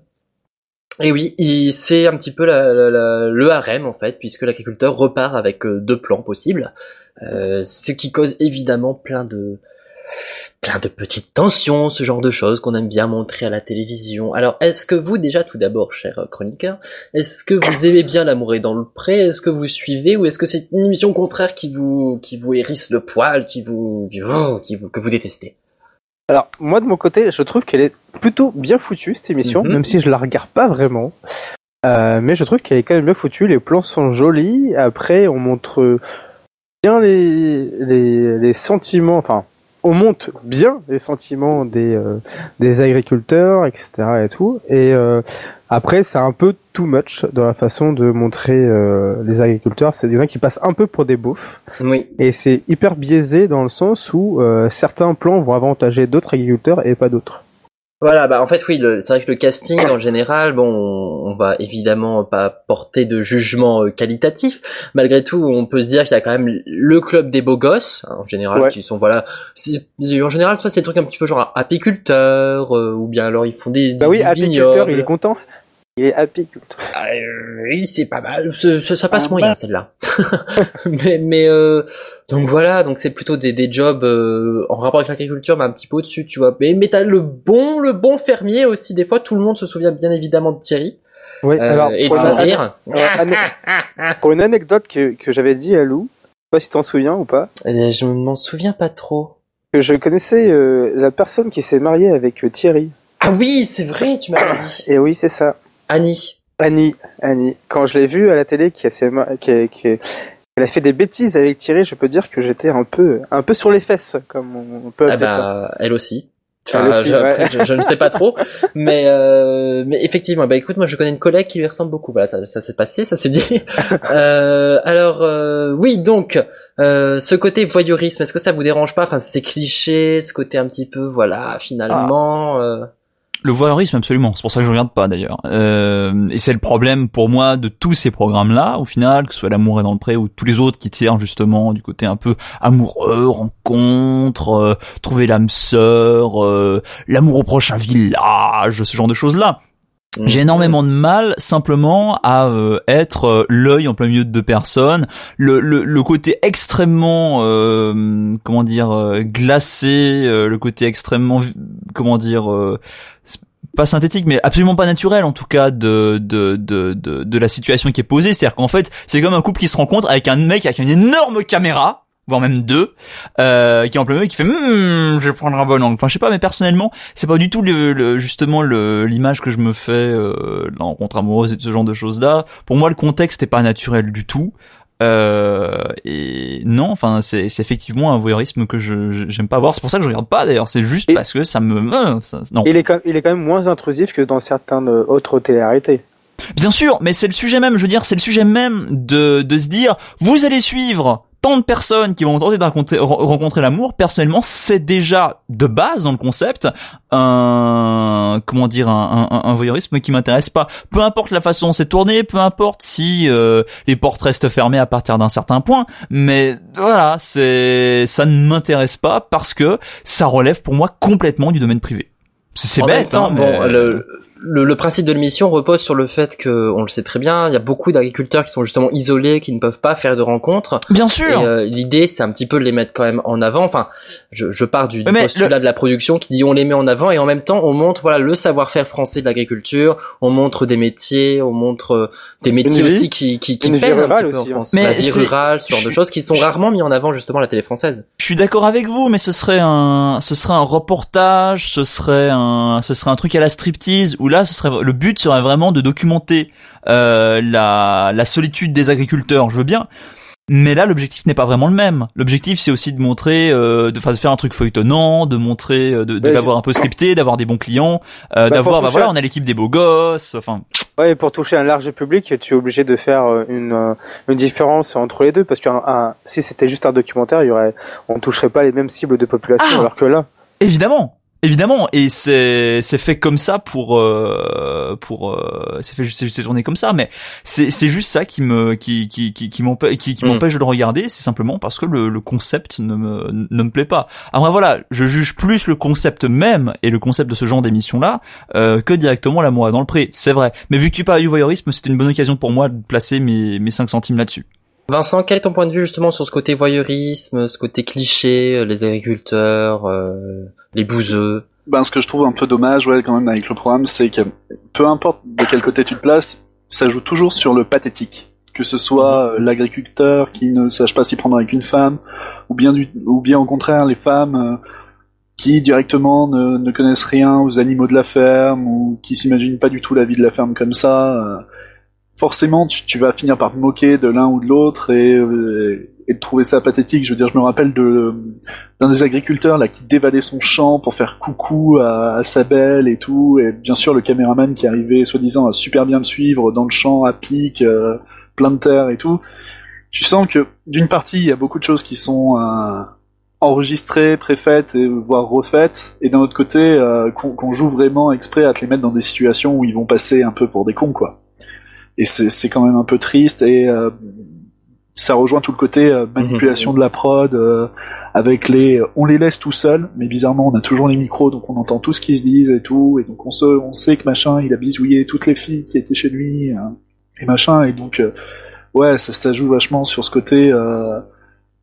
Et oui, c'est un petit peu la- la- la- le harem en fait, puisque l'agriculteur repart avec euh, deux plans possibles, euh, ce qui cause évidemment plein de plein de petites tensions, ce genre de choses qu'on aime bien montrer à la télévision. Alors, est-ce que vous déjà tout d'abord, cher chroniqueur, est-ce que vous aimez bien l'amour est dans le pré? Est-ce que vous suivez? Ou est-ce que c'est une émission contraire qui vous qui vous hérisse le poil, qui vous qui vous, qui vous- que vous détestez? Alors, moi de mon côté, je trouve qu'elle est plutôt bien foutue cette émission, Mhm. même si je la regarde pas vraiment. Euh, mais je trouve qu'elle est quand même bien foutue, les plans sont jolis. Après, on montre bien les, les, les sentiments, enfin, on monte bien les sentiments des, euh, des agriculteurs, etc. et tout. Et euh, après, c'est un peu too much dans la façon de montrer euh, les agriculteurs. C'est des gens qui passent un peu pour des beaufs. Oui. Et c'est hyper biaisé dans le sens où euh, certains plans vont avantager d'autres agriculteurs et pas d'autres. Voilà, bah en fait oui, le- c'est vrai que le casting en général, bon, on, va évidemment pas porter de jugement euh, qualitatif. Malgré tout, on peut se dire qu'il y a quand même le club des beaux gosses, hein, en général, Ouais. qui sont voilà, en général, soit c'est des trucs un petit peu genre apiculteurs, euh, ou bien alors ils font des, Bah oui, du apiculteur, vignoble. il est content. Il est apiculteur. Ah, euh, oui, c'est pas mal. Ça passe Ah, moyen bah. celle-là. mais mais euh, donc voilà, donc c'est plutôt des, des jobs euh, en rapport avec l'agriculture, mais un petit peu au-dessus, tu vois. Mais mais t'as le bon le bon fermier aussi. Des fois, tout le monde se souvient bien évidemment de Thierry Oui, euh, alors, et de pour, son une, rire. ane- pour une anecdote que, que j'avais dit à Lou, je sais pas si t'en souviens ou pas, Euh, je m'en souviens pas trop. que je connaissais la personne qui s'est mariée avec Thierry. Ah oui, c'est vrai, tu m'avais dit. Et oui, c'est ça. Annie. Annie, Annie. Quand je l'ai vue à la télé, qui qui a- qui a- elle a fait des bêtises avec Thierry, je peux dire que j'étais un peu, un peu sur les fesses, comme on peut Ah appeler ça. bah elle aussi. Elle aussi, je, ouais. après, je, je ne sais pas trop, mais euh, mais effectivement, bah écoute, moi je connais une collègue qui lui ressemble beaucoup. Voilà, ça, ça s'est passé, ça s'est dit. euh, alors euh, oui, donc euh, ce côté voyeurisme, est-ce que ça vous dérange pas? Enfin, c'est cliché, ce côté un petit peu, voilà, finalement. euh, Le voyeurisme, absolument. C'est pour ça que je regarde pas d'ailleurs. Euh, et c'est le problème pour moi de tous ces programmes-là, au final, que ce soit l'amour est dans le pré ou tous les autres qui tirent justement du côté un peu amoureux, rencontre, euh, trouver l'âme sœur, euh, l'amour au prochain village, ce genre de choses-là. J'ai énormément de mal simplement à euh, être euh, l'œil en plein milieu de deux personnes, le, le, le côté extrêmement euh, comment dire euh, glacé, euh, le côté extrêmement comment dire euh, pas synthétique mais absolument pas naturel en tout cas de de de de, de la situation qui est posée, c'est-à-dire qu'en fait c'est comme un couple qui se rencontre avec un mec avec une énorme caméra voire même deux, euh, qui est en plein milieu qui fait Hmm, je vais prendre un bon angle. Enfin, je sais pas, mais personnellement, c'est pas du tout le, le- justement le l'image que je me fais euh, de la rencontre amoureuse et de ce genre de choses là. Pour moi, le contexte est pas naturel du tout. Euh, et non, enfin, c'est effectivement un voyeurisme que je j'aime pas voir. C'est pour ça que je regarde pas d'ailleurs. C'est juste Et- parce que ça me euh, ça- non. Il est, quand, il est quand même moins intrusif que dans certaines euh, autres télé-réalités. Bien sûr, mais c'est le sujet même, je veux dire, c'est le sujet même de, de se dire, vous allez suivre tant de personnes qui vont tenter de rencontrer, re- rencontrer l'amour. Personnellement, c'est déjà de base dans le concept un comment dire un, un, un voyeurisme qui m'intéresse pas. Peu importe la façon dont c'est tourné, peu importe si euh, les portes restent fermées à partir d'un certain point, mais voilà, c'est ça ne m'intéresse pas parce que ça relève pour moi complètement du domaine privé. C'est bête, temps, hein, bon, mais- le, le, le principe de l'émission repose sur le fait que, on le sait très bien, il y a beaucoup d'agriculteurs qui sont justement isolés, qui ne peuvent pas faire de rencontres. bien Et sûr. euh, l'idée, c'est un petit peu de les mettre quand même en avant. Enfin, je, je pars du, du postulat de la production qui dit on les met en avant et en même temps on montre voilà le savoir-faire français de l'agriculture. On montre des métiers, on montre euh, des métiers aussi qui qui, qui Une vie peinent un petit peu en aussi, hein. France. Mais la vie rurale, ce genre de choses qui sont rarement mis en avant justement à la télé française. Je suis d'accord avec vous, mais ce serait un, ce serait un reportage, ce serait un, ce serait un truc à la striptease où là, ce serait le but serait vraiment de documenter euh, la, la solitude des agriculteurs. Je veux bien. Mais là, l'objectif n'est pas vraiment le même. L'objectif, c'est aussi de montrer, euh, de, enfin, de faire un truc feuilletonnant, de montrer, euh, de, de Ouais, l'avoir un peu scripté, d'avoir des bons clients, euh, Bah, d'avoir, bah toucher voilà, on a l'équipe des beaux gosses. Enfin, Ouais, et pour toucher un large public, tu es obligé de faire euh, une, euh, une différence entre les deux, parce que un- un- si c'était juste un documentaire, il y aurait, on toucherait pas les mêmes cibles de population, Ah alors que là, évidemment, Évidemment, et c'est c'est fait comme ça pour euh, pour euh, c'est fait c'est tourné comme ça, mais c'est c'est juste ça qui me qui qui qui, qui m'empêche qui, qui Mm. m'empêche de le regarder, c'est simplement parce que le, le concept ne me ne me plaît pas. Alors voilà, je juge plus le concept même et le concept de ce genre d'émission là euh, que directement la moi dans le pré, c'est vrai. Mais vu que tu parles du voyeurisme, c'était une bonne occasion pour moi de placer mes mes 5 centimes là-dessus. Vincent, quel est ton point de vue justement sur ce côté voyeurisme, ce côté cliché, euh, les agriculteurs, euh, les bouseux? Ben, ce que je trouve un peu dommage, ouais, quand même, avec le programme, c'est que peu importe de quel côté tu te places, ça joue toujours sur le pathétique. Que ce soit euh, l'agriculteur qui ne sache pas s'y prendre avec une femme, ou bien, du, ou bien au contraire les femmes euh, qui directement ne, ne connaissent rien aux animaux de la ferme, ou qui s'imaginent pas du tout la vie de la ferme comme ça. euh, forcément, tu, vas finir par te moquer de l'un ou de l'autre et, euh, et trouver ça pathétique. Je veux dire, je me rappelle de d'un des agriculteurs là qui dévalait son champ pour faire coucou à, sa belle et tout, et bien sûr le caméraman qui arrivait soi-disant à super bien le suivre dans le champ à pic, euh, plein de terre et tout. Tu sens que d'une partie il y a beaucoup de choses qui sont euh, enregistrées, préfaites voire refaites, et d'un autre côté euh, qu'on qu'on joue vraiment exprès à te les mettre dans des situations où ils vont passer un peu pour des cons quoi. Et c'est c'est quand même un peu triste et euh, ça rejoint tout le côté euh, manipulation de la prod euh, avec les on les laisse tout seuls mais bizarrement on a toujours les micros donc on entend tout ce qu'ils se disent et tout. Et donc on se on sait que machin il a bisouillé toutes les filles qui étaient chez lui euh, et machin. Et donc euh, ouais ça, ça joue vachement sur ce côté euh,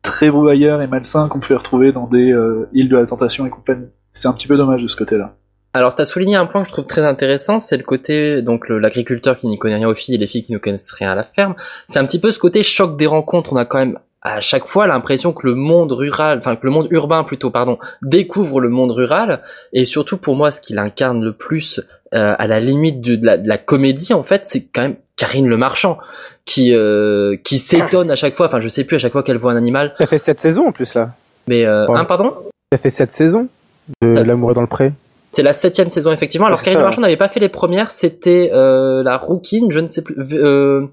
très voyeur et malsain qu'on pouvait retrouver dans des euh, îles de la tentation et compagnie. C'est un petit peu dommage de ce côté là Alors, t'as souligné un point que je trouve très intéressant, c'est le côté, donc, l'agriculteur qui n'y connaît rien aux filles et les filles qui ne connaissent rien à la ferme. C'est un petit peu ce côté choc des rencontres. On a quand même, à chaque fois, l'impression que le monde rural, enfin, que le monde urbain, plutôt, pardon, découvre le monde rural. Et surtout, pour moi, ce qu'il incarne le plus, euh, à la limite de, de la, de la comédie, en fait, c'est quand même Karine Le Marchand, qui, euh, qui s'étonne à chaque fois, enfin, je sais plus à chaque fois qu'elle voit un animal, Ça fait 7 saisons en plus là. mais, euh, Ouais. hein, pardon? Ça fait 7 saisons de Ça- L'amour dans le pré. C'est la septième saison effectivement. Alors Karine Marchand n'avait pas fait les premières, c'était euh, la rouquine, je ne sais plus. Euh,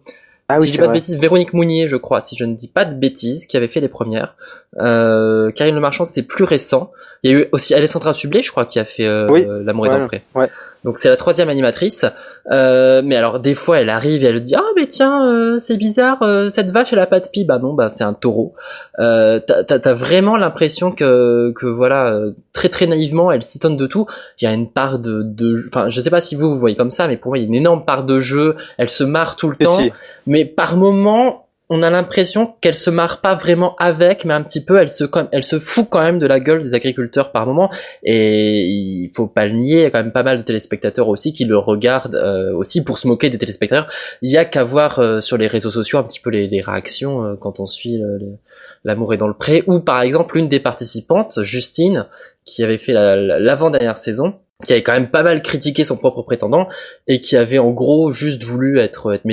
Ah si je dis pas de bêtises, Véronique Mounier, je crois, si je ne dis pas de bêtises, qui avait fait les premières. Euh, Karine Le Marchand, c'est plus récent. Il y a eu aussi Alessandra Sublet, je crois, qui a fait euh, Oui. L'amour est dans Ouais, le pré. ouais. Donc c'est la troisième animatrice. Euh, mais alors des fois, elle arrive et elle dit ah mais tiens, euh, c'est bizarre, euh, cette vache elle a pas de pie. Bah non, bah c'est un taureau. Euh, t'as vraiment l'impression que que voilà, euh, très très naïvement, elle s'étonne de tout. Il y a une part de de, enfin je sais pas si vous vous voyez comme ça, mais pour moi il y a une énorme part de jeu. Elle se marre tout le temps si. mais par moment on a l'impression qu'elle se marre pas vraiment avec mais un petit peu elle se elle se fout quand même de la gueule des agriculteurs par moment. Et il faut pas le nier il y a quand même pas mal de téléspectateurs aussi qui le regardent euh, aussi pour se moquer des téléspectateurs. Il y a qu'à voir euh, sur les réseaux sociaux un petit peu les, réactions euh, quand on suit le- l'amour est dans le pré. Ou par exemple une des participantes Justine qui avait fait la- la- l'avant-dernière saison qui avait quand même pas mal critiqué son propre prétendant et qui avait en gros juste voulu être, être.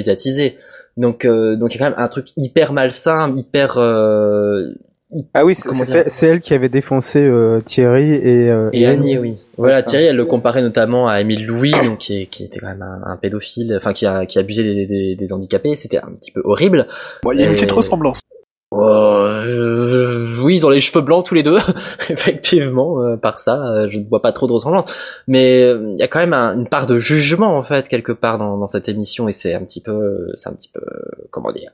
Donc, euh, donc il y a quand même un truc hyper malsain, hyper euh, Ah oui, c'est elle qui avait défoncé euh, Thierry et, euh, et Annie, oui. Voilà. Thierry, elle le comparait notamment à Émile Louis, donc qui, qui était quand même un, un pédophile, enfin qui a qui abusait des, des, des handicapés. C'était un petit peu horrible. Bon, il y a une Et- petite ressemblance Euh, oui, ils ont les cheveux blancs tous les deux, effectivement. euh, par ça, euh, je ne vois pas trop de ressemblance. Mais il y a quand même un- une part de jugement en fait quelque part dans, dans cette émission, et c'est un petit peu, c'est un petit peu, comment dire,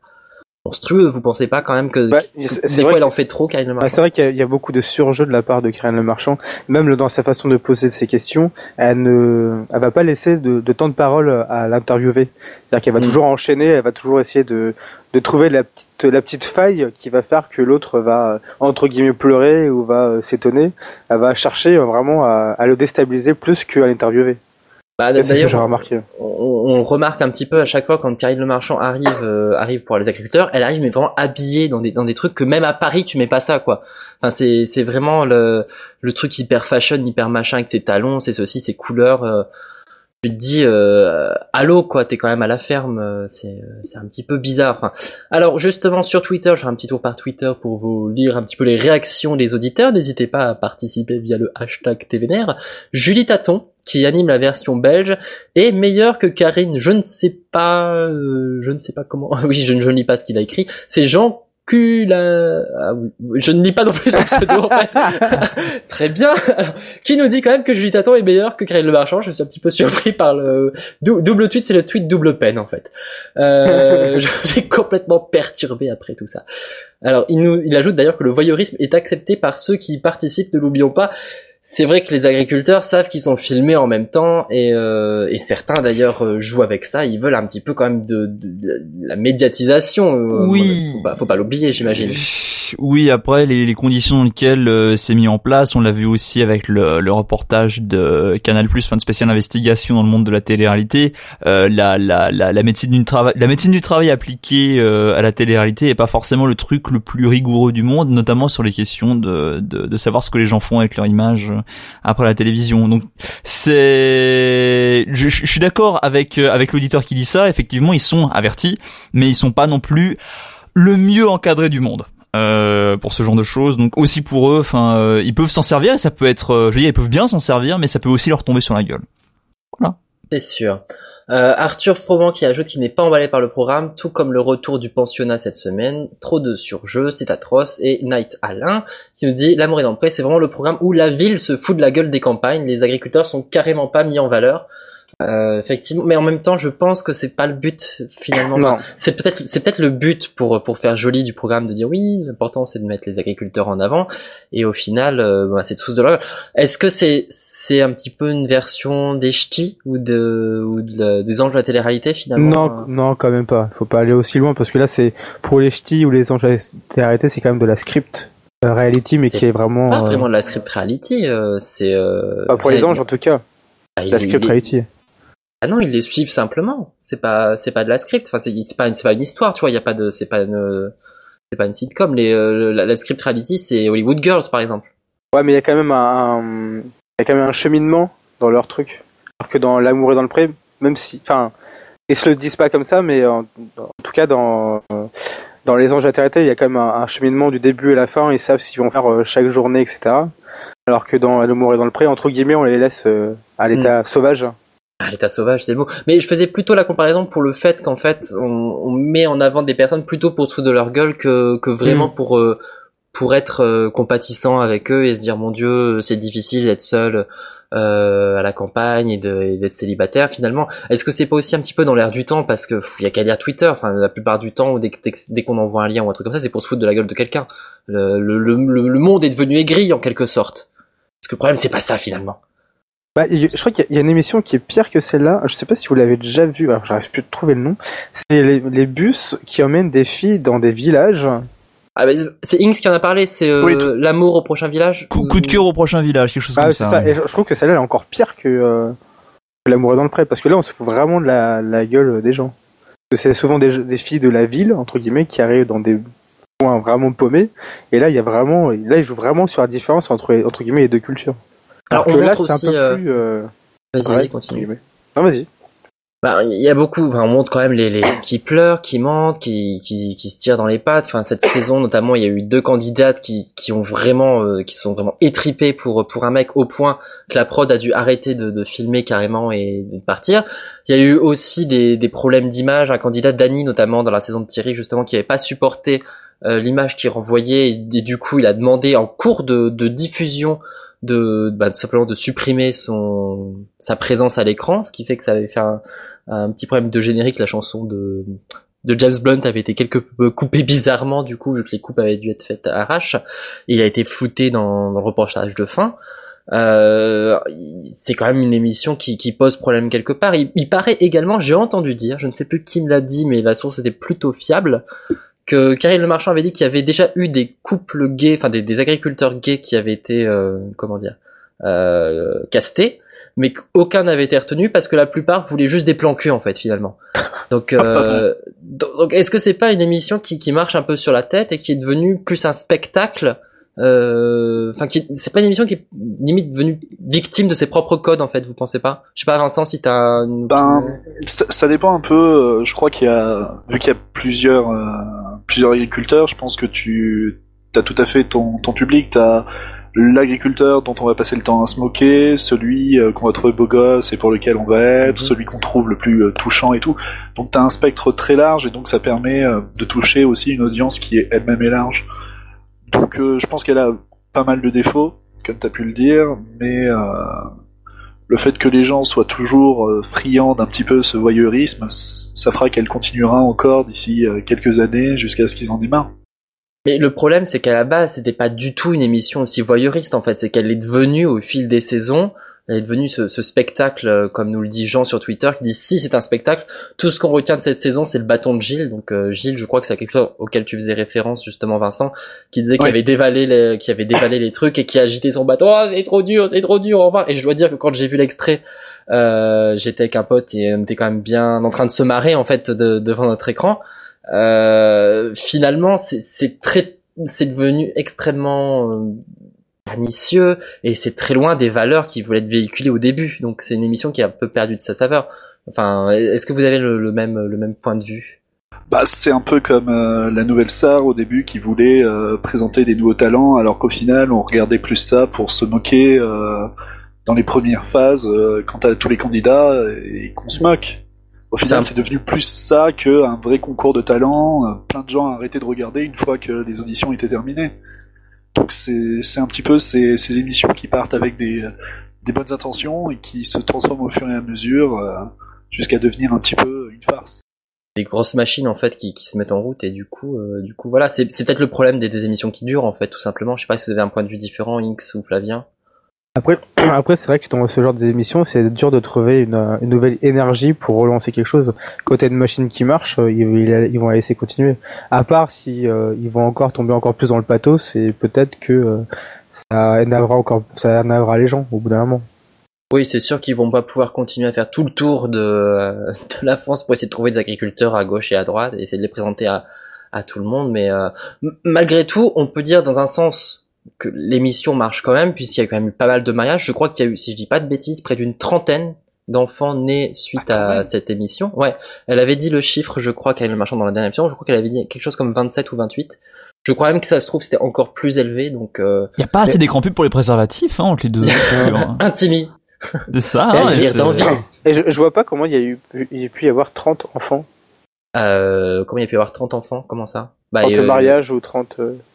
monstrueux. Vous pensez pas quand même que Bah, des fois que en fait trop, Karine Le Bah, Marchand c'est vrai qu'il y, a- il y a beaucoup de surjeu de la part de Karine Le Marchand, même dans sa façon de poser ses questions, elle ne, elle va pas laisser de, de temps de parole à l'interviewer. C'est-à-dire qu'elle va Mm. toujours enchaîner, elle va toujours essayer de, de trouver la petite, la petite faille qui va faire que l'autre va, entre guillemets, pleurer ou va euh, s'étonner. Elle va chercher vraiment à, à le déstabiliser plus qu'à l'interviewer. Bah, D'ailleurs, on, on remarque un petit peu à chaque fois quand Karine Le Marchand arrive, euh, arrive pour les agriculteurs, elle arrive mais vraiment habillée dans des dans des trucs que même à Paris tu mets pas ça quoi. Enfin c'est c'est vraiment le le truc hyper fashion, hyper machin avec ses talons, c'est ceci, ses couleurs. euh, tu te dis euh, allô quoi, t'es quand même à la ferme, euh, c'est euh, c'est un petit peu bizarre. Alors justement sur Twitter, je ferai un petit tour par Twitter pour vous lire un petit peu les réactions des auditeurs. N'hésitez pas à participer via le hashtag TVNR. Julie Taton qui anime la version belge est meilleure que Karine. Je ne sais pas, euh, je ne sais pas comment. Oui, je, je ne lis pas ce qu'il a écrit. C'est Jean Ah oui, je ne lis pas non plus son pseudo en fait. Très bien. Alors, qui nous dit quand même que Julie Taton est meilleure que Karine Le Marchand? Je suis un petit peu surpris par le dou- double tweet, c'est le tweet double peine en fait. Euh, J'ai complètement perturbé après tout ça. Alors, il, nous, il ajoute d'ailleurs que le voyeurisme est accepté par ceux qui y participent, ne l'oublions pas. C'est vrai que les agriculteurs savent qu'ils sont filmés en même temps et, euh, et certains d'ailleurs euh, jouent avec ça. Ils veulent un petit peu quand même de, de- de la médiatisation. euh, Oui. Faut pas, faut pas l'oublier, j'imagine. Oui, après les, les conditions dans lesquelles euh, c'est mis en place, on l'a vu aussi avec le, le reportage de Canal+, fin de spéciale investigation dans le monde de la télé-réalité. Euh, la, la, la, la médecine du travail, la médecine du travail appliquée euh, à la télé-réalité est pas forcément le truc le plus rigoureux du monde, notamment sur les questions de, de, de savoir ce que les gens font avec leur image euh, après la télévision. Donc c'est, je, suis d'accord avec euh, avec l'auditeur qui dit ça. Effectivement, ils sont avertis, mais ils sont pas non plus le mieux encadré du monde euh, pour ce genre de choses. Donc aussi pour eux, enfin, euh, ils peuvent s'en servir et ça peut être, euh, je veux dire, ils peuvent bien s'en servir, mais ça peut aussi leur tomber sur la gueule. C'est sûr. Euh, Arthur Froment qui ajoute qu'il n'est pas emballé par le programme, tout comme le retour du pensionnat cette semaine. Trop de surjeux, c'est atroce. Et Night Alain qui nous dit L'amour est dans le c'est vraiment le programme où la ville se fout de la gueule des campagnes. Les agriculteurs sont carrément pas mis en valeur. Euh, effectivement, mais en même temps, je pense que c'est pas le but finalement. Non. C'est peut-être c'est peut-être le but pour pour faire joli du programme de dire oui, l'important c'est de mettre les agriculteurs en avant et au final euh, bah, c'est de sous de Est-ce que c'est c'est un petit peu une version des ch'tis ou de ou de la- des anges de la télé-réalité finalement Non, non, quand même pas. Faut pas aller aussi loin parce que là, c'est pour les ch'tis ou les anges arrêtés, c'est quand même de la script euh, reality, mais C'est qui est vraiment. Pas euh, vraiment de la script reality, euh, c'est euh, pas pour les anges en tout cas. Ah, La script reality. Ah non, ils les suivent simplement. C'est pas, c'est pas de la script. Enfin, c'est c'est pas, une- c'est pas une histoire, tu vois. Il y a pas de, c'est pas une, c'est pas une sitcom. Les, euh, la, la script reality, c'est Hollywood Girls, par exemple. Ouais, mais il y a quand même un, il y a quand même un cheminement dans leur truc. Alors que dans l'amour et dans le pré, même si, enfin, ils se le disent pas comme ça, mais en, en tout cas dans dans les anges atterrés, il y a quand même un, un cheminement du début à la fin. Ils savent s'ils vont faire euh, chaque journée, etc. Alors que dans l'amour et dans le pré, entre guillemets, on les laisse euh, à l'état sauvage. Ah, l'état sauvage, c'est beau. Mais je faisais plutôt la comparaison pour le fait qu'en fait, on, on met en avant des personnes plutôt pour se foutre de leur gueule que, que vraiment Mm. pour, euh, pour être euh, compatissant avec eux et se dire, mon Dieu, c'est difficile d'être seul euh, à la campagne et de- et d'être célibataire finalement. Est-ce que c'est pas aussi un petit peu dans l'air du temps? Parce que il y a qu'à lire Twitter, enfin la plupart du temps, ou dès, dès, dès qu'on envoie un lien ou un truc comme ça, c'est pour se foutre de la gueule de quelqu'un. Le, le, le, le- le monde est devenu aigri en quelque sorte. Parce que le problème, c'est pas ça finalement. Bah, je crois qu'il y a- il y a une émission qui est pire que celle-là. Je sais pas si vous l'avez déjà vue. Alors, j'arrive plus à trouver le nom. C'est les, les bus qui emmènent des filles dans des villages. Ah, bah, c'est Inks qui en a parlé, c'est euh, Oui, tout- l'amour au prochain village. Coup, coup de cœur au prochain village, quelque chose Ah, comme ça. Et je, je trouve que celle-là elle est encore pire que, euh, que l'amour dans le pré. Parce que là, on se fout vraiment de la, la gueule des gens. C'est souvent des, des filles de la ville, entre guillemets, qui arrivent dans des points vraiment paumés. Et là, il y a vraiment, là, ils jouent vraiment sur la différence entre, entre guillemets, les deux cultures. Alors, on montre aussi, euh, plus, euh, Vas-y, entre continue. guillemets. Non, vas-y. Bah, il y a beaucoup, enfin, on montre quand même les, les qui pleurent, qui mentent, qui, qui, qui se tirent dans les pattes. Enfin, cette saison notamment, il y a eu deux candidates qui, qui ont vraiment, euh, qui sont vraiment étripées pour pour un mec au point que la prod a dû arrêter de, de filmer carrément et de partir. Il y a eu aussi des, des problèmes d'image. Un candidat Danny notamment dans la saison de Thierry justement qui avait pas supporté euh, l'image qu'il renvoyait et, et du coup il a demandé en cours de, de diffusion de bah, simplement de supprimer son sa présence à l'écran, ce qui fait que ça avait fait un, petit problème de générique. La chanson de de James Blunt avait été quelque peu coupée bizarrement du coup vu que les coupes avaient dû être faites à arrache. Il a été flouté dans, dans le reportage de fin. Euh, c'est quand même une émission qui, qui pose problème quelque part. Il, il paraît également, j'ai entendu dire, je ne sais plus qui me l'a dit, mais la source était plutôt fiable, que Karine Le Marchand avait dit qu'il y avait déjà eu des couples gays, enfin des, des agriculteurs gays qui avaient été, euh, comment dire, euh, castés, mais qu'aucun n'avait été retenu parce que la plupart voulaient juste des plans cul en fait finalement. Donc, euh, donc donc, est-ce que c'est pas une émission qui, qui marche un peu sur la tête et qui est devenue plus un spectacle euh, Enfin, qui c'est pas une émission qui est limite devenue victime de ses propres codes en fait. Vous pensez pas? Je sais pas, Vincent, si t'as une... Ben, ça, ça dépend un peu. euh, Je crois qu'il y a, vu qu'il y a plusieurs, euh, plusieurs agriculteurs, je pense que tu as tout à fait ton, ton public. T'as l'agriculteur dont on va passer le temps à se moquer, celui euh, qu'on va trouver beau gosse et pour lequel on va être, Mhm. celui qu'on trouve le plus euh, touchant et tout. Donc t'as un spectre très large et donc ça permet euh, de toucher aussi une audience qui est elle-même est large. Donc je pense qu'elle a pas mal de défauts, comme t'as pu le dire, mais euh, le fait que les gens soient toujours euh, friands d'un petit peu ce voyeurisme, ça fera qu'elle continuera encore d'ici euh, quelques années jusqu'à ce qu'ils en aient marre. Mais le problème, c'est qu'à la base, c'était pas du tout une émission aussi voyeuriste, en fait. C'est qu'elle est devenue, au fil des saisons, elle est devenue ce, ce spectacle, euh, comme nous le dit Jean sur Twitter, qui dit si c'est un spectacle, tout ce qu'on retient de cette saison, c'est le bâton de Gilles. Donc euh, Gilles, je crois que c'est quelque chose auquel tu faisais référence justement, Vincent, qui disait qu'il Ouais. avait dévalé, les, qui avait dévalé les trucs et qui agitait son bâton. Oh, c'est trop dur, c'est trop dur, au revoir. Et je dois dire que quand j'ai vu l'extrait, euh, j'étais avec un pote et on était quand même bien en train de se marrer en fait de- devant notre écran. Euh, finalement, c'est- c'est très, c'est devenu extrêmement euh, pernicieux et c'est très loin des valeurs qui voulaient être véhiculées au début. Donc c'est une émission qui a un peu perdu de sa saveur. Enfin, est-ce que vous avez le, le même le même point de vue? Bah, c'est un peu comme euh, la nouvelle star au début qui voulait euh, présenter des nouveaux talents, alors qu'au final on regardait plus ça pour se moquer euh, dans les premières phases quand à tous les candidats et qu'on se moque. Au final, c'est devenu plus ça qu'un vrai concours de talent. Plein de gens ont arrêté de regarder une fois que les auditions étaient terminées. Donc c'est un petit peu ces, ces émissions qui partent avec des, bonnes intentions et qui se transforment au fur et à mesure euh, jusqu'à devenir un petit peu une farce. des grosses machines en fait qui, se mettent en route et du coup euh, du coup voilà c'est c'est peut-être le problème des, des émissions qui durent en fait tout simplement je sais pas si vous avez un point de vue différent Inks ou Flavien Après, après c'est vrai que dans ce genre d'émission, c'est dur de trouver une, une nouvelle énergie pour relancer quelque chose. T'as une machine qui marche, euh, ils, vont la laisser continuer. À part si euh, ils vont encore tomber encore plus dans le pathos, et peut-être que euh, ça énervera encore, ça les gens au bout d'un moment. oui c'est sûr qu'ils vont pas pouvoir continuer à faire tout le tour de, de la France pour essayer de trouver des agriculteurs à gauche et à droite et essayer de les présenter à, à tout le monde mais euh, malgré tout on peut dire dans un sens que l'émission marche quand même puisqu'il y a quand même eu pas mal de mariages je crois qu'il y a eu si je dis pas de bêtises près d'une trentaine d'enfants nés suite Ah, à même. cette émission ouais elle avait dit le chiffre je crois qu'elle le marchand dans la dernière émission je crois qu'elle avait dit quelque chose comme 27 ou 28 je crois même que ça se trouve c'était encore plus élevé donc euh, Y a pas assez d'écran pub pour les préservatifs hein, entre les deux. hein. intimi C'est ça. Hein, et c'est- d'envie. Et je, je vois pas comment il y a eu, il y a pu y avoir 30 enfants. Euh, comment il y a pu y avoir 30 enfants? Comment ça? Bah, 30 euh, mariages ou 30, euh, c'était,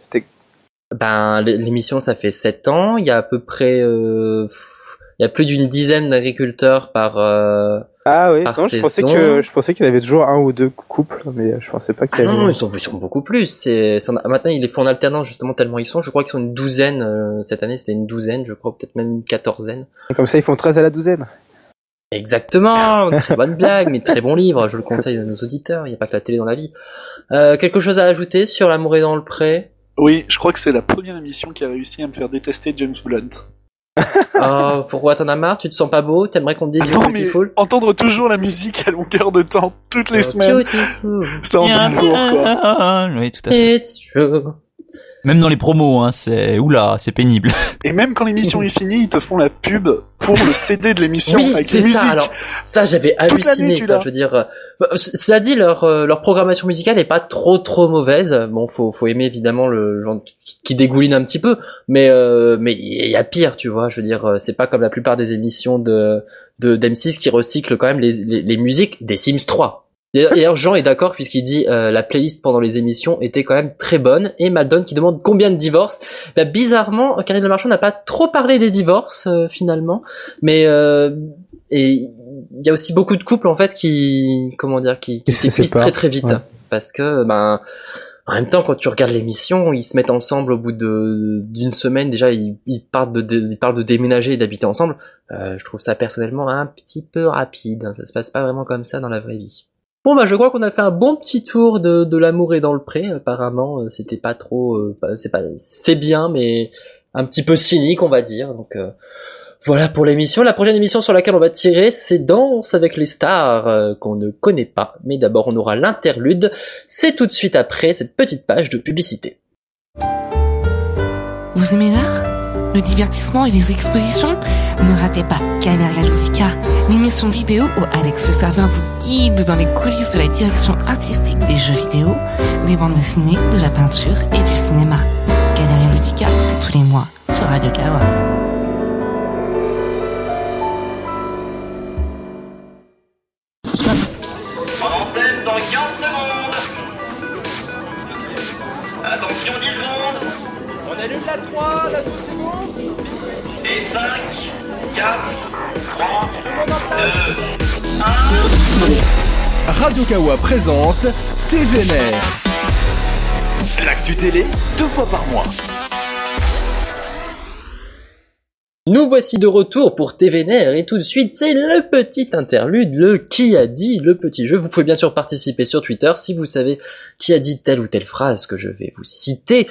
Ben, l'émission, ça fait 7 ans. Il y a à peu près... euh, il y a plus d'une dizaine d'agriculteurs par... euh, ah oui, par non, je pensais que, je pensais qu'il y avait toujours un ou deux couples, mais je pensais pas qu'il Ah y avait. non, ils sont, ils sont beaucoup plus. C'est, c'est en- maintenant, ils les font en alternance, justement, tellement ils sont. Je crois qu'ils sont une douzaine. euh, cette année, c'était une douzaine, je crois, peut-être même une quatorzaine. Comme ça, ils font 13 à la douzaine. Exactement Très bonne blague, mais très bon livre. Je le conseille à nos auditeurs. Il n'y a pas que la télé dans la vie. Euh, quelque chose à ajouter sur L'amour est dans le pré? Oui, je crois que c'est la première émission qui a réussi à me faire détester James Blunt. Oh, pourquoi t'en as marre? Tu te sens pas beau? T'aimerais qu'on te dise non, mais Beautiful entendre toujours la musique à longueur de temps, toutes les Oh, semaines, ça en dit lourd, quoi. Oui, tout à fait. It's true. Même dans les promos, hein, c'est oula, c'est pénible. Et même quand l'émission est finie, ils te font la pub pour le CD de l'émission Oui, avec les musiques. ça. Alors, ça, j'avais halluciné. quoi, je veux dire, euh, cela dit, leur euh, leur programmation musicale est pas trop trop mauvaise. Bon, faut faut aimer évidemment le genre qui- qui dégouline un petit peu, mais euh, mais il y a pire, tu vois. Je veux dire, euh, c'est pas comme la plupart des émissions de de d'M6 qui recyclent quand même les les, les musiques des Sims 3. D'ailleurs, Jean est d'accord puisqu'il dit euh, la playlist pendant les émissions était quand même très bonne et Maldon qui demande combien de divorces. Bah, bizarrement, Karine Le Marchand n'a pas trop parlé des divorces euh, finalement, mais euh, et il y a aussi beaucoup de couples en fait qui comment dire qui, qui Qui se s'épuisent très très vite ouais. parce que ben en même temps quand tu regardes l'émission ils se mettent ensemble au bout de d'une semaine déjà ils, ils partent de, de- ils parlent de déménager et d'habiter ensemble Euh, je trouve ça personnellement un petit peu rapide hein. ça se passe pas vraiment comme ça dans la vraie vie Bon bah je crois qu'on a fait un bon petit tour de, de l'amour et dans le pré. Apparemment euh, c'était pas trop, euh, c'est pas, c'est bien mais un petit peu cynique on va dire. Donc euh, voilà pour l'émission. La prochaine émission sur laquelle on va tirer c'est Danse avec les stars qu'on ne connaît pas. Mais d'abord on aura l'interlude. C'est tout de suite après cette petite page de publicité. Vous aimez l'art? le divertissement et les expositions, ne ratez pas Canaria Ludica, l'émission vidéo où Alex le Savin vous guide dans les coulisses de la direction artistique des jeux vidéo, des bandes dessinées, de la peinture et du cinéma. Canaria Ludica, c'est tous les mois sur Radio Kawa. Radio Kawa présente TVNR. L'actu télé, deux fois par mois. Nous voici de retour pour TVNR et tout de suite c'est le petit interlude, le qui a dit, le petit jeu. Vous pouvez bien sûr participer sur Twitter si vous savez qui a dit telle ou telle phrase que je vais vous citer.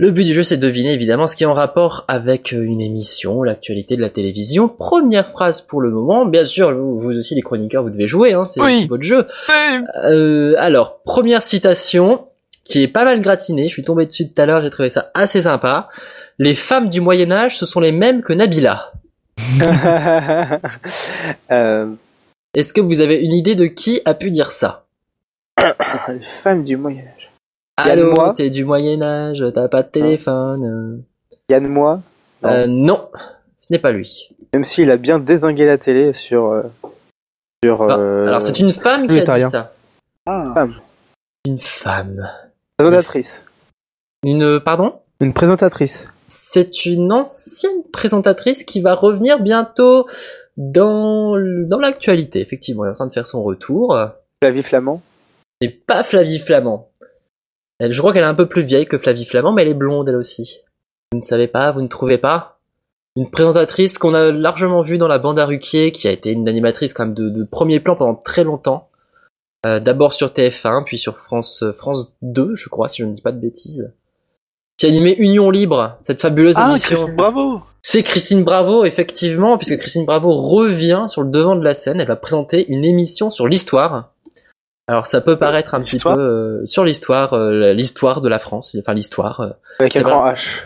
Le but du jeu c'est de deviner évidemment ce qui est en rapport avec euh, une émission, l'actualité de la télévision. Première phrase pour le moment, bien sûr vous, vous aussi les chroniqueurs vous devez jouer, hein, c'est Oui. aussi votre jeu. Euh, alors, première citation qui est pas mal gratinée, je suis tombé dessus tout à l'heure, j'ai trouvé ça assez sympa. Les femmes du Moyen Âge, ce sont les mêmes que Nabila. euh, Est-ce que vous avez une idée de qui a pu dire ça? Les femmes du Moyen Âge. Yann Allô, Moix t'es du Moyen Âge, t'as pas de téléphone. Yann Moi, euh. Euh, non, ce n'est pas lui. même s'il a bien désingué la télé sur. euh, sur Enfin, euh, Alors c'est une femme qui a dit ça. Ah, Une femme. présentatrice. Une, pardon? Une présentatrice. C'est une ancienne présentatrice qui va revenir bientôt dans, l- dans l'actualité. Effectivement, elle est en train de faire son retour. Flavie Flamand. C'est pas Flavie Flamand. Elle, je crois qu'elle est un peu plus vieille que Flavie Flamand, mais elle est blonde elle aussi. Vous ne savez pas, vous ne trouvez pas? Une présentatrice qu'on a largement vue dans la bande à Ruquier, qui a été une animatrice quand même de, de premier plan pendant très longtemps. Euh, D'abord sur TF1, puis sur France euh, France 2, je crois, si je ne dis pas de bêtises. Qui animait Union Libre, cette fabuleuse ah émission. Christine Bravo C'est Christine Bravo, effectivement, puisque Christine Bravo revient sur le devant de la scène. Elle va présenter une émission sur l'histoire. Alors ça peut paraître un petit peu euh, sur l'histoire, euh, l'histoire de la France, enfin l'histoire. euh, Avec un grand H.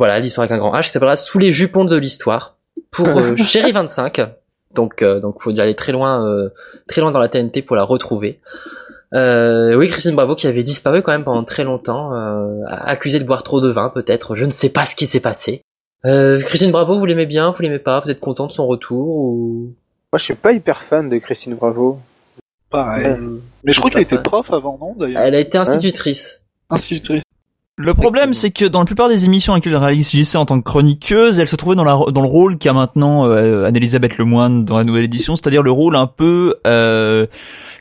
voilà, l'histoire avec un grand H, qui s'appellera Sous les jupons de l'histoire pour euh, Chéri 25. Donc euh, donc faut aller très loin, euh, très loin dans la TNT pour la retrouver. Euh, oui, Christine Bravo qui avait disparu quand même pendant très longtemps, euh, accusée de boire trop de vin peut-être. Je ne sais pas ce qui s'est passé. Euh, Christine Bravo, vous l'aimez bien, vous l'aimez pas, vous êtes content de son retour ou Moi, je suis pas hyper fan de Christine Bravo. Pareil. Euh, Mais je crois qu'elle était prof avant, non, d'ailleurs? Elle a été institutrice. Institutrice. Le problème, c'est que dans la plupart des émissions avec lesquelles elle réalise JC en tant que chroniqueuse, elle se trouvait dans, la, dans le rôle qu'a maintenant euh, Anne-Elisabeth Lemoine dans la nouvelle édition, c'est-à-dire le rôle un peu, euh,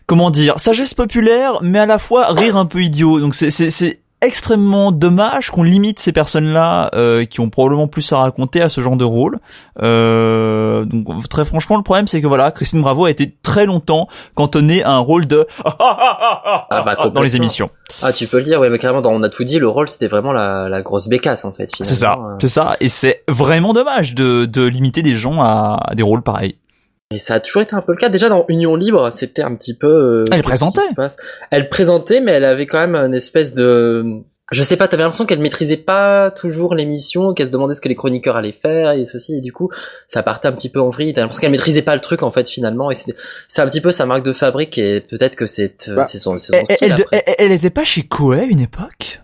comment dire, sagesse populaire, mais à la fois rire un peu idiot. Donc c'est c'est c'est extrêmement dommage qu'on limite ces personnes-là euh, qui ont probablement plus à raconter à ce genre de rôle. Euh, donc très franchement, le problème, c'est que voilà, Christine Bravo a été très longtemps cantonnée à un rôle de Ah bah, dans les émissions. Ah, tu peux le dire, ouais, mais carrément, dans On a tout dit, le rôle, c'était vraiment la, la grosse bécasse, en fait, finalement. C'est ça, Euh, c'est ça, et c'est vraiment dommage de, de limiter des gens à, à des rôles pareils. Et ça a toujours été un peu le cas. Déjà, dans Union Libre, c'était un petit peu... euh, Elle présentait. Elle présentait, mais elle avait quand même une espèce de... Je sais pas, t'avais l'impression qu'elle maîtrisait pas toujours l'émission, qu'elle se demandait ce que les chroniqueurs allaient faire, et ceci, et du coup, ça partait un petit peu en vrille. T'as l'impression qu'elle maîtrisait pas le truc, en fait, finalement, et c'est c'est un petit peu sa marque de fabrique, et peut-être que c'est euh, Bah, c'est son, style, elle, après. elle- elle était pas chez Koei une époque?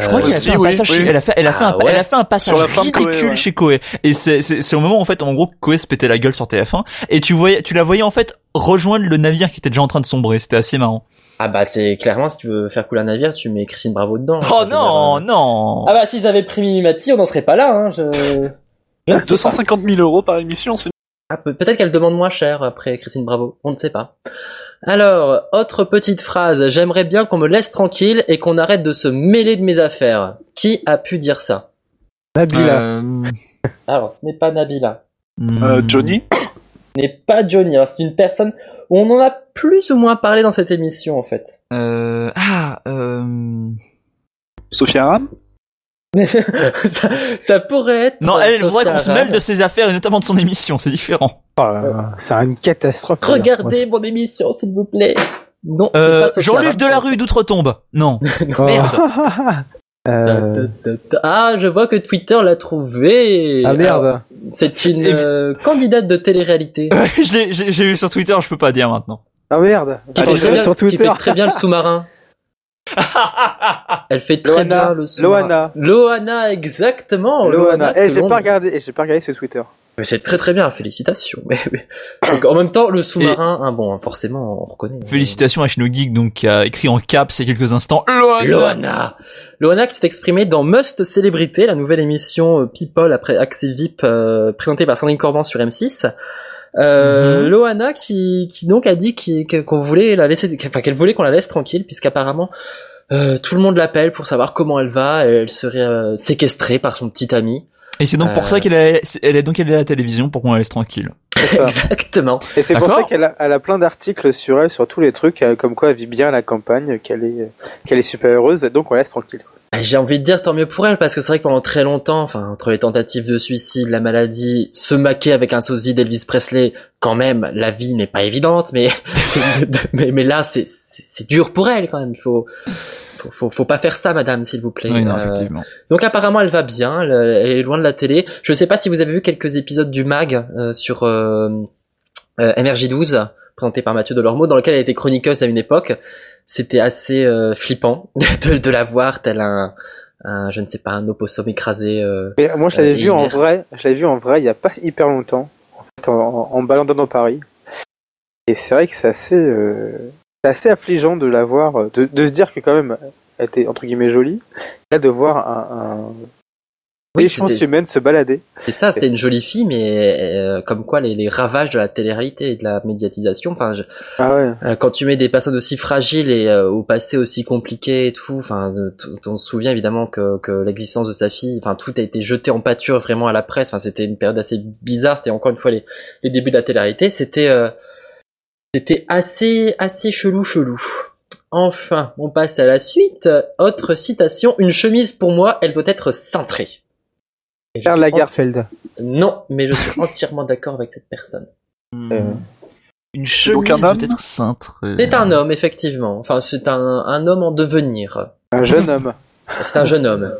Je crois qu'elle a fait un passage chez- elle a fait, elle a fait Ah un, ouais. elle a fait un passage ridicule chez Koei. Et c'est, c'est, c'est au moment où, en fait, en gros, Koei se pétait la gueule sur TF1. Et tu voyais, tu la voyais, en fait, rejoindre le navire qui était déjà en train de sombrer. C'était assez marrant. Ah bah, c'est clairement, si tu veux faire couler un navire, tu mets Christine Bravo dedans. Oh non, euh, non! Ah bah, s'ils avaient pris Mimimati, on n'en serait pas là, hein, je... je ne sais pas. 250 000 euros par émission, c'est Ah, peut- Peut-être qu'elle demande moins cher après Christine Bravo, on ne sait pas. Alors, autre petite phrase, j'aimerais bien qu'on me laisse tranquille et qu'on arrête de se mêler de mes affaires. Qui a pu dire ça? Nabila. Euh, Alors, ce n'est pas Nabila, euh, hmm. Johnny? ce n'est pas Johnny, alors c'est une personne où on en a plus ou moins parlé dans cette émission en fait. Euh, ah, euh... Sophia Aram? ça, ça pourrait être... Non, elle, voudrait qu'on se mêle de ses affaires et notamment de son émission. C'est différent. Oh c'est une catastrophe. Regardez mon émission, s'il vous plaît. Non, Euh, Jean-Luc. Delarue d'Outre-Tombe. Non. Oh. Merde. Euh, Ah, je vois que Twitter l'a trouvé. ah merde. C'est une euh, candidate de télé-réalité. Je l'ai, j'ai j'ai vu sur Twitter, je peux pas dire maintenant. Ah merde. Qui fait, très bien, sur qui Twitter. fait très bien le sous-marin. Elle fait très Loana. bien le sous-marin. Loana. Loana, exactement. Loana. que Eh, j'ai pas regardé, eh, j'ai pas regardé ce Twitter. Mais c'est très très bien, félicitations. Mais, mais- Donc, en même temps, le sous-marin, hein, bon, forcément, on reconnaît. Félicitations à Shinogeek, donc, qui a écrit en cap ces quelques instants. Loana! Loana Loana qui s'est exprimée dans Must Célébrité, la nouvelle émission euh, People après Accès VIP euh, présentée par Sandrine Corban sur M6. Euh, Mhm. Loana qui, qui donc a dit qu'on voulait la laisser, enfin qu'elle voulait qu'on la laisse tranquille puisqu'apparemment euh, tout le monde l'appelle pour savoir comment elle va. et Elle serait euh, séquestrée par son petit ami. Et c'est donc pour Euh. ça qu'elle est, elle est donc allée à la télévision pour qu'on la laisse tranquille. Exactement. Et c'est pour ça qu'elle a, elle a plein d'articles sur elle, sur tous les trucs, euh, comme quoi elle vit bien à la campagne, qu'elle est, qu'elle est super heureuse, donc on la laisse tranquille. Ah, J'ai envie de dire tant mieux pour elle parce que c'est vrai que pendant très longtemps, enfin entre les tentatives de suicide, la maladie, se maquer avec un sosie d'Elvis Presley, quand même la vie n'est pas évidente, mais mais, mais là c'est c'est dur pour elle quand même. Il faut faut, faut, faut pas faire ça, madame, s'il vous plaît. Oui, non, Euh, effectivement. donc apparemment elle va bien, elle, elle est loin de la télé. Je sais pas si vous avez vu quelques épisodes du Mag euh, sur euh, euh, NRJ12 présenté par Mathieu Delormeau dans lequel elle était chroniqueuse à une époque. C'était assez euh, flippant de, de la voir tel un, un je ne sais pas un opossum écrasé. euh. Mais moi, je l'avais Euh, vu en vrai, je l'avais vu en vrai il y a pas hyper longtemps, en fait, en, en baladant dans Paris. Et c'est vrai que c'est assez, euh, c'est assez affligeant de la voir, euh, de, de se dire que quand même, elle était entre guillemets jolie, là de voir un, un Oui, échéance c'était- humaine se balader. C'est ça, c'était une jolie fille, mais euh, comme quoi les, les ravages de la télé-réalité et de la médiatisation. Enfin, je- Ah ouais. Euh, quand tu mets des personnes aussi fragiles et euh, au passé aussi compliqué et tout, enfin, on se souvient évidemment que, que l'existence de sa fille, enfin, tout a été jeté en pâture vraiment à la presse. Enfin, c'était une période assez bizarre. C'était encore une fois les, les débuts de la télé-réalité. C'était, euh, c'était assez, assez chelou, chelou. Enfin, on passe à la suite. Autre citation. Une chemise pour moi, elle doit être cintrée. Karl Lagerfeld. Non, mais je suis entièrement d'accord avec cette personne. Euh, Une donc chemise un homme doit être cintrée. C'est un homme, effectivement. Enfin, c'est un, un homme en devenir. un jeune homme. C'est un jeune homme.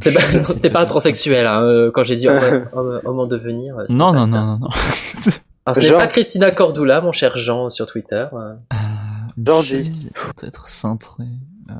C'est pas, pas transsexuel, hein, euh, quand j'ai dit homme, homme- homme en devenir. c'était Non, pas non, non, non, non. Alors, ce n'est pas Christina Cordula, mon cher Jean, sur Twitter. euh. Une Jordi. chemise doit être cintrée. Euh...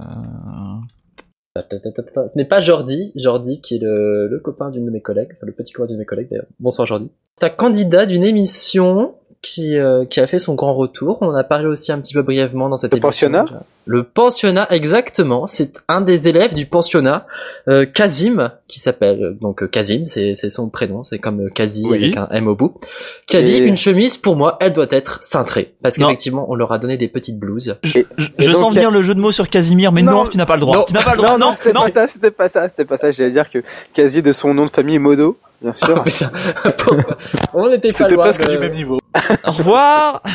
Ce n'est pas Jordi, Jordi qui est le, le copain d'une de mes collègues, enfin le petit copain d'une de mes collègues d'ailleurs. Bonsoir Jordi. C'est un candidat d'une émission qui, euh, qui a fait son grand retour. On en a parlé aussi un petit peu brièvement dans cette Le émission. pensionnat? Le pensionnat, exactement. C'est un des élèves du pensionnat, euh, Kazim, qui s'appelle donc euh, Kazim, c'est c'est son prénom, c'est comme euh, Kazi Oui. avec un M au bout, qui a Et- dit une chemise pour moi, elle doit être cintrée, parce Non. qu'effectivement on leur a donné des petites blouses. Je, je- et je donc, sens venir le jeu de mots sur Casimir, mais non, Non. tu n'as pas le droit. Non. Tu n'as pas le droit. Non, c'était non. pas ça, c'était pas ça, c'était pas ça. J'allais dire que quasi de son nom de famille Modo, bien sûr. Mais ça- pourquoi? On n'était pas C'était loin presque de- du même niveau. Au revoir.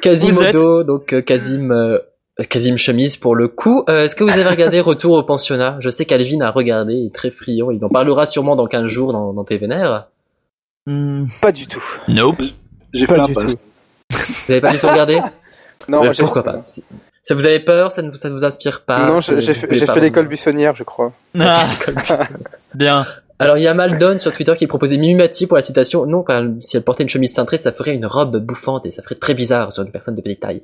Quasimodo, donc euh, Kazim, euh, Kazim chemise pour le coup. Euh, Est-ce que vous avez regardé Retour au pensionnat? Je sais qu'Alvin a regardé, il est très friand, il en parlera sûrement dans 15 jours dans, dans tes vénères. Hmm, Pas du tout. Nope. J'ai fait Pas du tout. Vous avez pas du tout regardé? Non, Euh, moi, Pourquoi pas Ça vous avez peur? Ça ne ça ne vous inspire pas? Non, j'ai fait, pas fait l'école buissonnière, je crois. Ah, L'école buissonnière. bien. Alors il y a Maldon sur Twitter qui proposait Mimimati pour la citation. Non, si elle portait une chemise cintrée, ça ferait une robe bouffante et ça ferait très bizarre sur une personne de petite taille.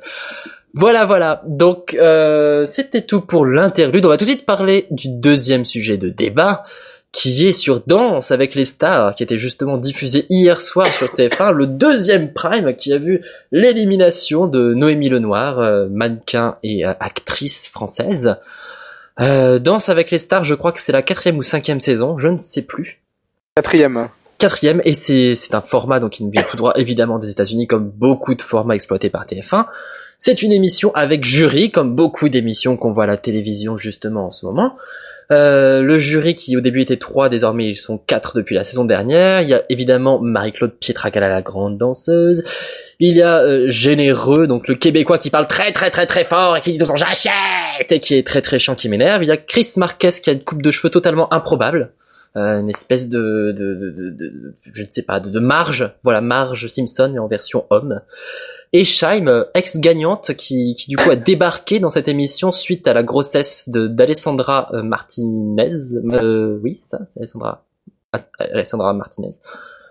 Voilà, voilà. Donc euh, c'était tout pour l'interlude. On va tout de suite parler du deuxième sujet de débat, qui est sur Danse avec les stars, qui était justement diffusé hier soir sur TF1, le deuxième prime qui a vu l'élimination de Noémie Lenoir, euh, mannequin et euh, actrice française. Euh, Danse avec les stars, je crois que c'est la quatrième ou cinquième saison, je ne sais plus. Quatrième. Quatrième, et c'est c'est un format donc qui nous vient tout droit évidemment des États-Unis, comme beaucoup de formats exploités par TF1. C'est une émission avec jury, comme beaucoup d'émissions qu'on voit à la télévision justement en ce moment. Euh, le jury qui au début était trois, désormais ils sont quatre depuis la saison dernière. Il y a évidemment Marie-Claude Pietragala, la grande danseuse. Il y a euh, Généreux, donc le Québécois qui parle très très très très fort et qui dit temps j'achète et qui est très très chiant, qui m'énerve. Il y a Chris Marquez qui a une coupe de cheveux totalement improbable. Euh, une espèce de, je ne sais pas, de, de Marge, voilà Marge Simpson mais en version homme. Et Scheim, euh, ex-gagnante, qui, qui du coup a débarqué dans cette émission suite à la grossesse de d'Alessandra euh, Martinez. Euh, oui, c'est ça, c'est Alessandra, Alessandra Martinez.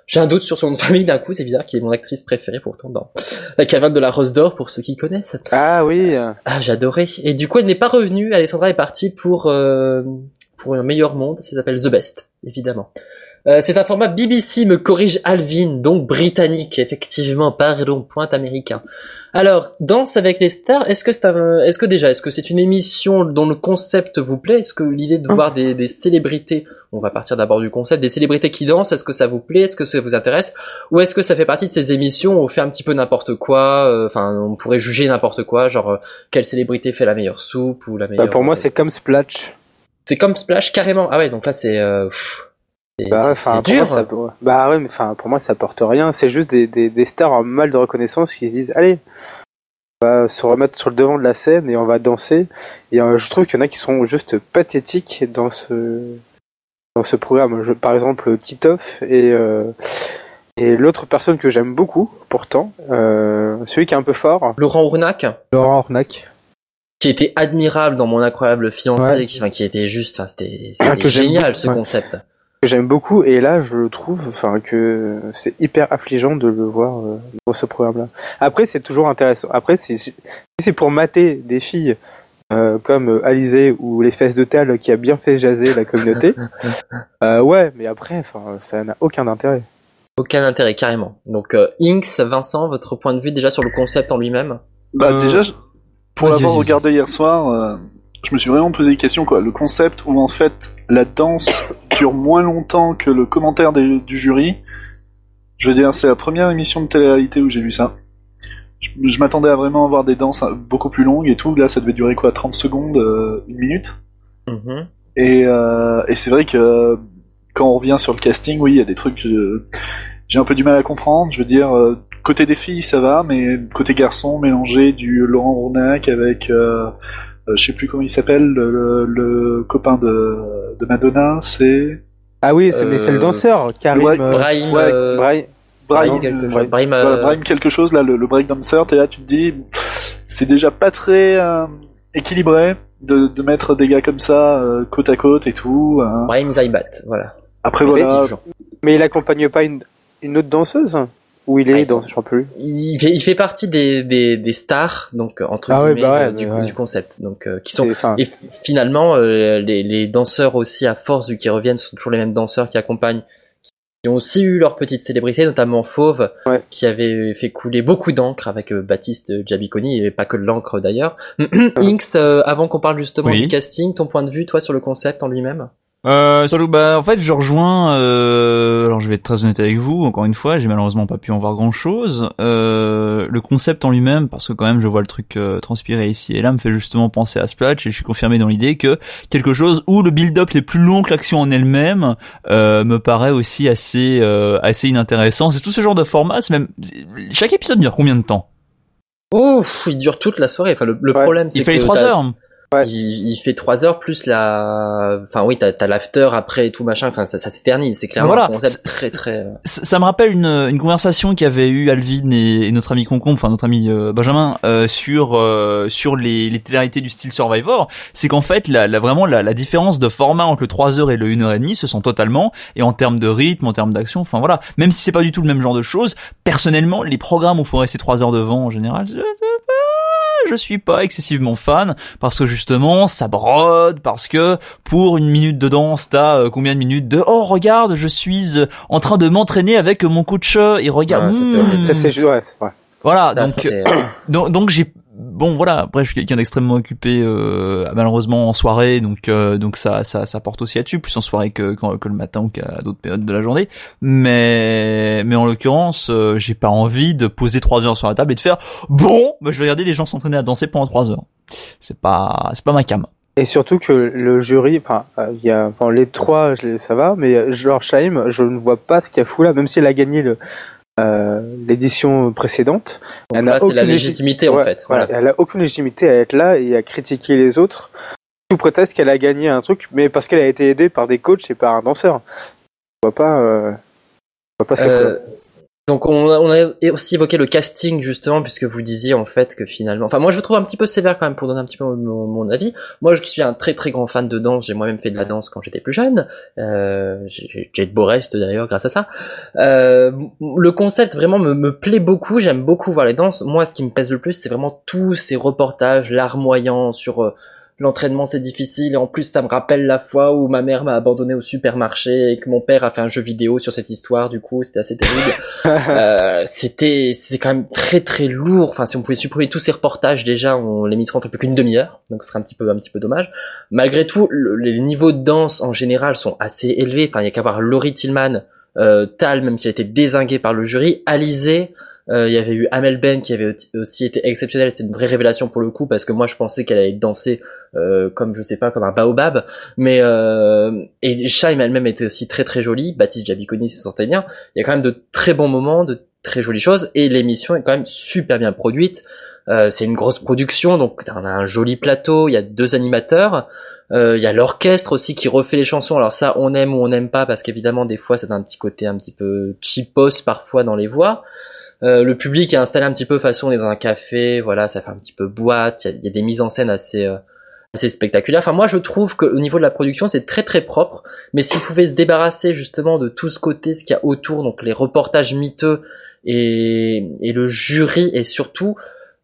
J'ai un doute sur son nom de famille d'un coup, c'est bizarre, qui est mon actrice préférée pourtant dans La caverne de la Rose d'Or pour ceux qui connaissent. Ah oui. Ah, j'adorais. Et du coup, elle n'est pas revenue. Alessandra est partie pour euh, pour un meilleur monde. Ça s'appelle The Best, évidemment. Euh, c'est un format BBC, me corrige Alvin, donc britannique, effectivement, pardon, point américain. Alors, Danse avec les stars, est-ce que c'est un- est-ce que déjà, est-ce que c'est une émission dont le concept vous plaît? Est-ce que l'idée de voir des, des célébrités, on va partir d'abord du concept, des célébrités qui dansent, est-ce que ça vous plaît? Est-ce que ça vous intéresse? Ou est-ce que ça fait partie de ces émissions où on fait un petit peu n'importe quoi euh, Enfin, on pourrait juger n'importe quoi, genre euh, quelle célébrité fait la meilleure soupe ou la Bah, meilleure... pour moi, c'est comme Splash. C'est comme Splash carrément. Ah ouais, donc là c'est euh, pff, c'est Bah, dur. moi, ça- bah ouais, mais enfin, pour moi, ça apporte rien. C'est juste des, des, des stars en mal de reconnaissance qui se disent, allez, on va se remettre sur le devant de la scène et on va danser. Et euh, je trouve qu'il y en a qui sont juste pathétiques dans ce dans ce programme. Je- par exemple, Titoff et euh, et l'autre personne que j'aime beaucoup, pourtant, euh, celui qui est un peu fort, Laurent Ournac, Laurent Ornac. qui était admirable dans mon incroyable fiancé, Ouais. qui, enfin, qui était juste, enfin, c'était Ah, génial ce ouais. concept. Que j'aime beaucoup et là je trouve enfin que c'est hyper affligeant de le voir euh, dans ce programme là après c'est toujours intéressant après si si c'est pour mater des filles euh, comme euh, Alizé ou les fesses de Tal qui a bien fait jaser la communauté euh, ouais mais après enfin ça n'a aucun intérêt Aucun intérêt carrément. Donc euh, Inks, Vincent, votre point de vue déjà sur le concept en lui-même? Bah Euh, déjà, je- pour vas-y, l'avoir vas-y, vas-y. regardé hier soir, euh, je me suis vraiment posé des questions quoi. Le concept où en fait la danse dure moins longtemps que le commentaire des- du jury. Je veux dire, c'est la première émission de télé-réalité où j'ai vu ça. Je, je m'attendais à vraiment avoir des danses euh, beaucoup plus longues et tout. Là, ça devait durer quoi 30 secondes, euh, une minute. Mhm. Et, euh, et c'est vrai que euh, quand on revient sur le casting, oui, il y a des trucs que j'ai un peu du mal à comprendre. Je veux dire, côté des filles, ça va, mais côté garçon, mélanger du Laurent Rournac avec, euh, je sais plus comment il s'appelle, le, le- le copain de, de Madonna, c'est ah oui c'est mais c'est le Euh, danseur Karim ouais, euh, Brahim, ouais, euh, Brahim- Brahim. Brahim quelque chose. Brahim. Brahim, euh, Voilà, Brahim quelque chose là, le, le breakdancer, t'es là, tu te dis, c'est déjà pas très euh, équilibré de, de mettre des gars comme ça euh, côte à côte et tout. hein. Brahim Zaibat, voilà. Après Mais voilà, mais il accompagne pas une, une autre danseuse? Où il Ah, est ils dans sont- je sais plus Il fait, il fait partie des, des, des stars, donc euh, entre Ah ouais, guillemets, bah ouais, euh, du, ouais. du concept, donc euh, qui sont Et finalement, euh, les, les danseurs aussi, à force vu qu'ils reviennent, sont toujours les mêmes danseurs qui accompagnent, qui ont aussi eu leur petite célébrité, notamment Fauve, Ouais. qui avait fait couler beaucoup d'encre avec euh, Baptiste Jabiconi, et pas que de l'encre d'ailleurs. Inks, euh, avant qu'on parle justement Oui. du casting, ton point de vue, toi, sur le concept en lui-même? Euh, surtout, bah, en fait, je rejoins. Euh, alors, je vais être très honnête avec vous. Encore une fois, j'ai malheureusement pas pu en voir grand-chose. Euh, le concept en lui-même, parce que quand même, je vois le truc euh, transpirer ici et là, me fait justement penser à Splash, et je suis confirmé dans l'idée que quelque chose où le build-up est plus long que l'action en elle-même euh, me paraît aussi assez euh, assez inintéressant. C'est tout ce genre de format. C'est même chaque épisode dure combien de temps? Oh, il dure toute la soirée. Enfin, le, le Ouais. problème, c'est Il fait les que trois heures. Ouais. Il, il fait trois heures plus la. Enfin, oui, t'as t'as l'after après et tout machin. Enfin, ça, ça s'éternise. C'est clairement Voilà. un concept très très. euh, ça me rappelle une, une conversation qu'avait eu Alvin et, et notre ami Concombre, enfin notre ami euh, Benjamin, euh, sur euh, sur les, les télérités du style Survivor. C'est qu'en fait, la, la- vraiment la, la différence de format entre le 3 heures et le 1 heure et demie se sent totalement. Et en termes de rythme, en termes d'action, enfin voilà. Même si c'est pas du tout le même genre de choses, personnellement, les programmes où faut rester 3 heures devant, en général, je, je suis pas excessivement fan parce que justement ça brode parce que pour une minute de danse t'as euh, combien de minutes de oh regarde je suis euh, en train de m'entraîner avec mon coach euh, et regarde Ouais, ça, c'est hmm. ouais, ouais. voilà ça, donc c'est- donc, donc j'ai bon voilà après je suis quelqu'un d'extrêmement occupé euh, malheureusement en soirée donc euh, donc ça ça ça porte aussi là-dessus plus en soirée que que, le matin ou qu'à d'autres périodes de la journée. Mais mais en l'occurrence euh, j'ai pas envie de poser trois heures sur la table et de faire bon bah, je vais regarder les gens s'entraîner à danser pendant trois heures. C'est pas c'est pas ma cam. Et surtout que le jury, enfin, euh, il y a, les trois, ça va, mais euh, George Scheim, je ne vois pas ce qu'il a fou là, même si elle a gagné le, l'édition précédente. Donc Elle là, c'est la légitimité en Ouais, fait. voilà. Voilà. Elle a aucune légitimité à être là et à critiquer les autres sous prétexte qu'elle a gagné un truc, mais parce qu'elle a été aidée par des coachs et par un danseur. Je vois pas. Euh... Je vois pas. Euh, donc on a, on a aussi évoqué le casting justement puisque vous disiez en fait que finalement, enfin moi je le trouve un petit peu sévère quand même pour donner un petit peu mon, mon avis. Moi je suis un très très grand fan de danse. J'ai moi-même fait de la danse quand j'étais plus jeune. Euh, j'ai de beaux restes d'ailleurs grâce à ça. Euh, le concept vraiment me, me plaît beaucoup. J'aime beaucoup voir les danses. Moi ce qui me pèse le plus c'est vraiment tous ces reportages larmoyants sur euh, l'entraînement c'est difficile. Et en plus ça me rappelle la fois où ma mère m'a abandonné au supermarché et que mon père a fait un jeu vidéo sur cette histoire. Du coup c'était assez terrible. Euh, c'était c'est quand même très très lourd. Enfin si on pouvait supprimer tous ces reportages déjà on les mettrait en fait plus qu'une demi-heure. Donc ce serait un petit peu un petit peu dommage. Malgré tout le- les niveaux de danse en général sont assez élevés. Enfin il y a qu'à voir Laurie Tillman euh, Tal même s'il a été désingué par le jury Alizé il y avait eu Amel Ben qui avait aussi été exceptionnelle, c'était une vraie révélation pour le coup parce que moi je pensais qu'elle allait danser euh, comme je sais pas comme un baobab, mais euh, et Shaim elle-même était aussi très très jolie, Baptiste Jabiconi se sentait bien. Il y a quand même de très bons moments, de très jolies choses et l'émission est quand même super bien produite. Euh, c'est une grosse production donc on a un joli plateau, il y a deux animateurs. Euh, Il y a l'orchestre aussi qui refait les chansons. Alors ça, on aime ou on n'aime pas parce qu'évidemment des fois c'est un petit côté un petit peu cheapos parfois dans les voix. Euh, le public est installé un petit peu façon on est dans un café, voilà, ça fait un petit peu boîte, il y y a des mises en scène assez euh, assez spectaculaires. Enfin moi je trouve qu'au niveau de la production c'est très très propre, mais s'ils pouvaient se débarrasser justement de tout ce côté, ce qu'il y a autour, donc les reportages miteux et, et le jury et surtout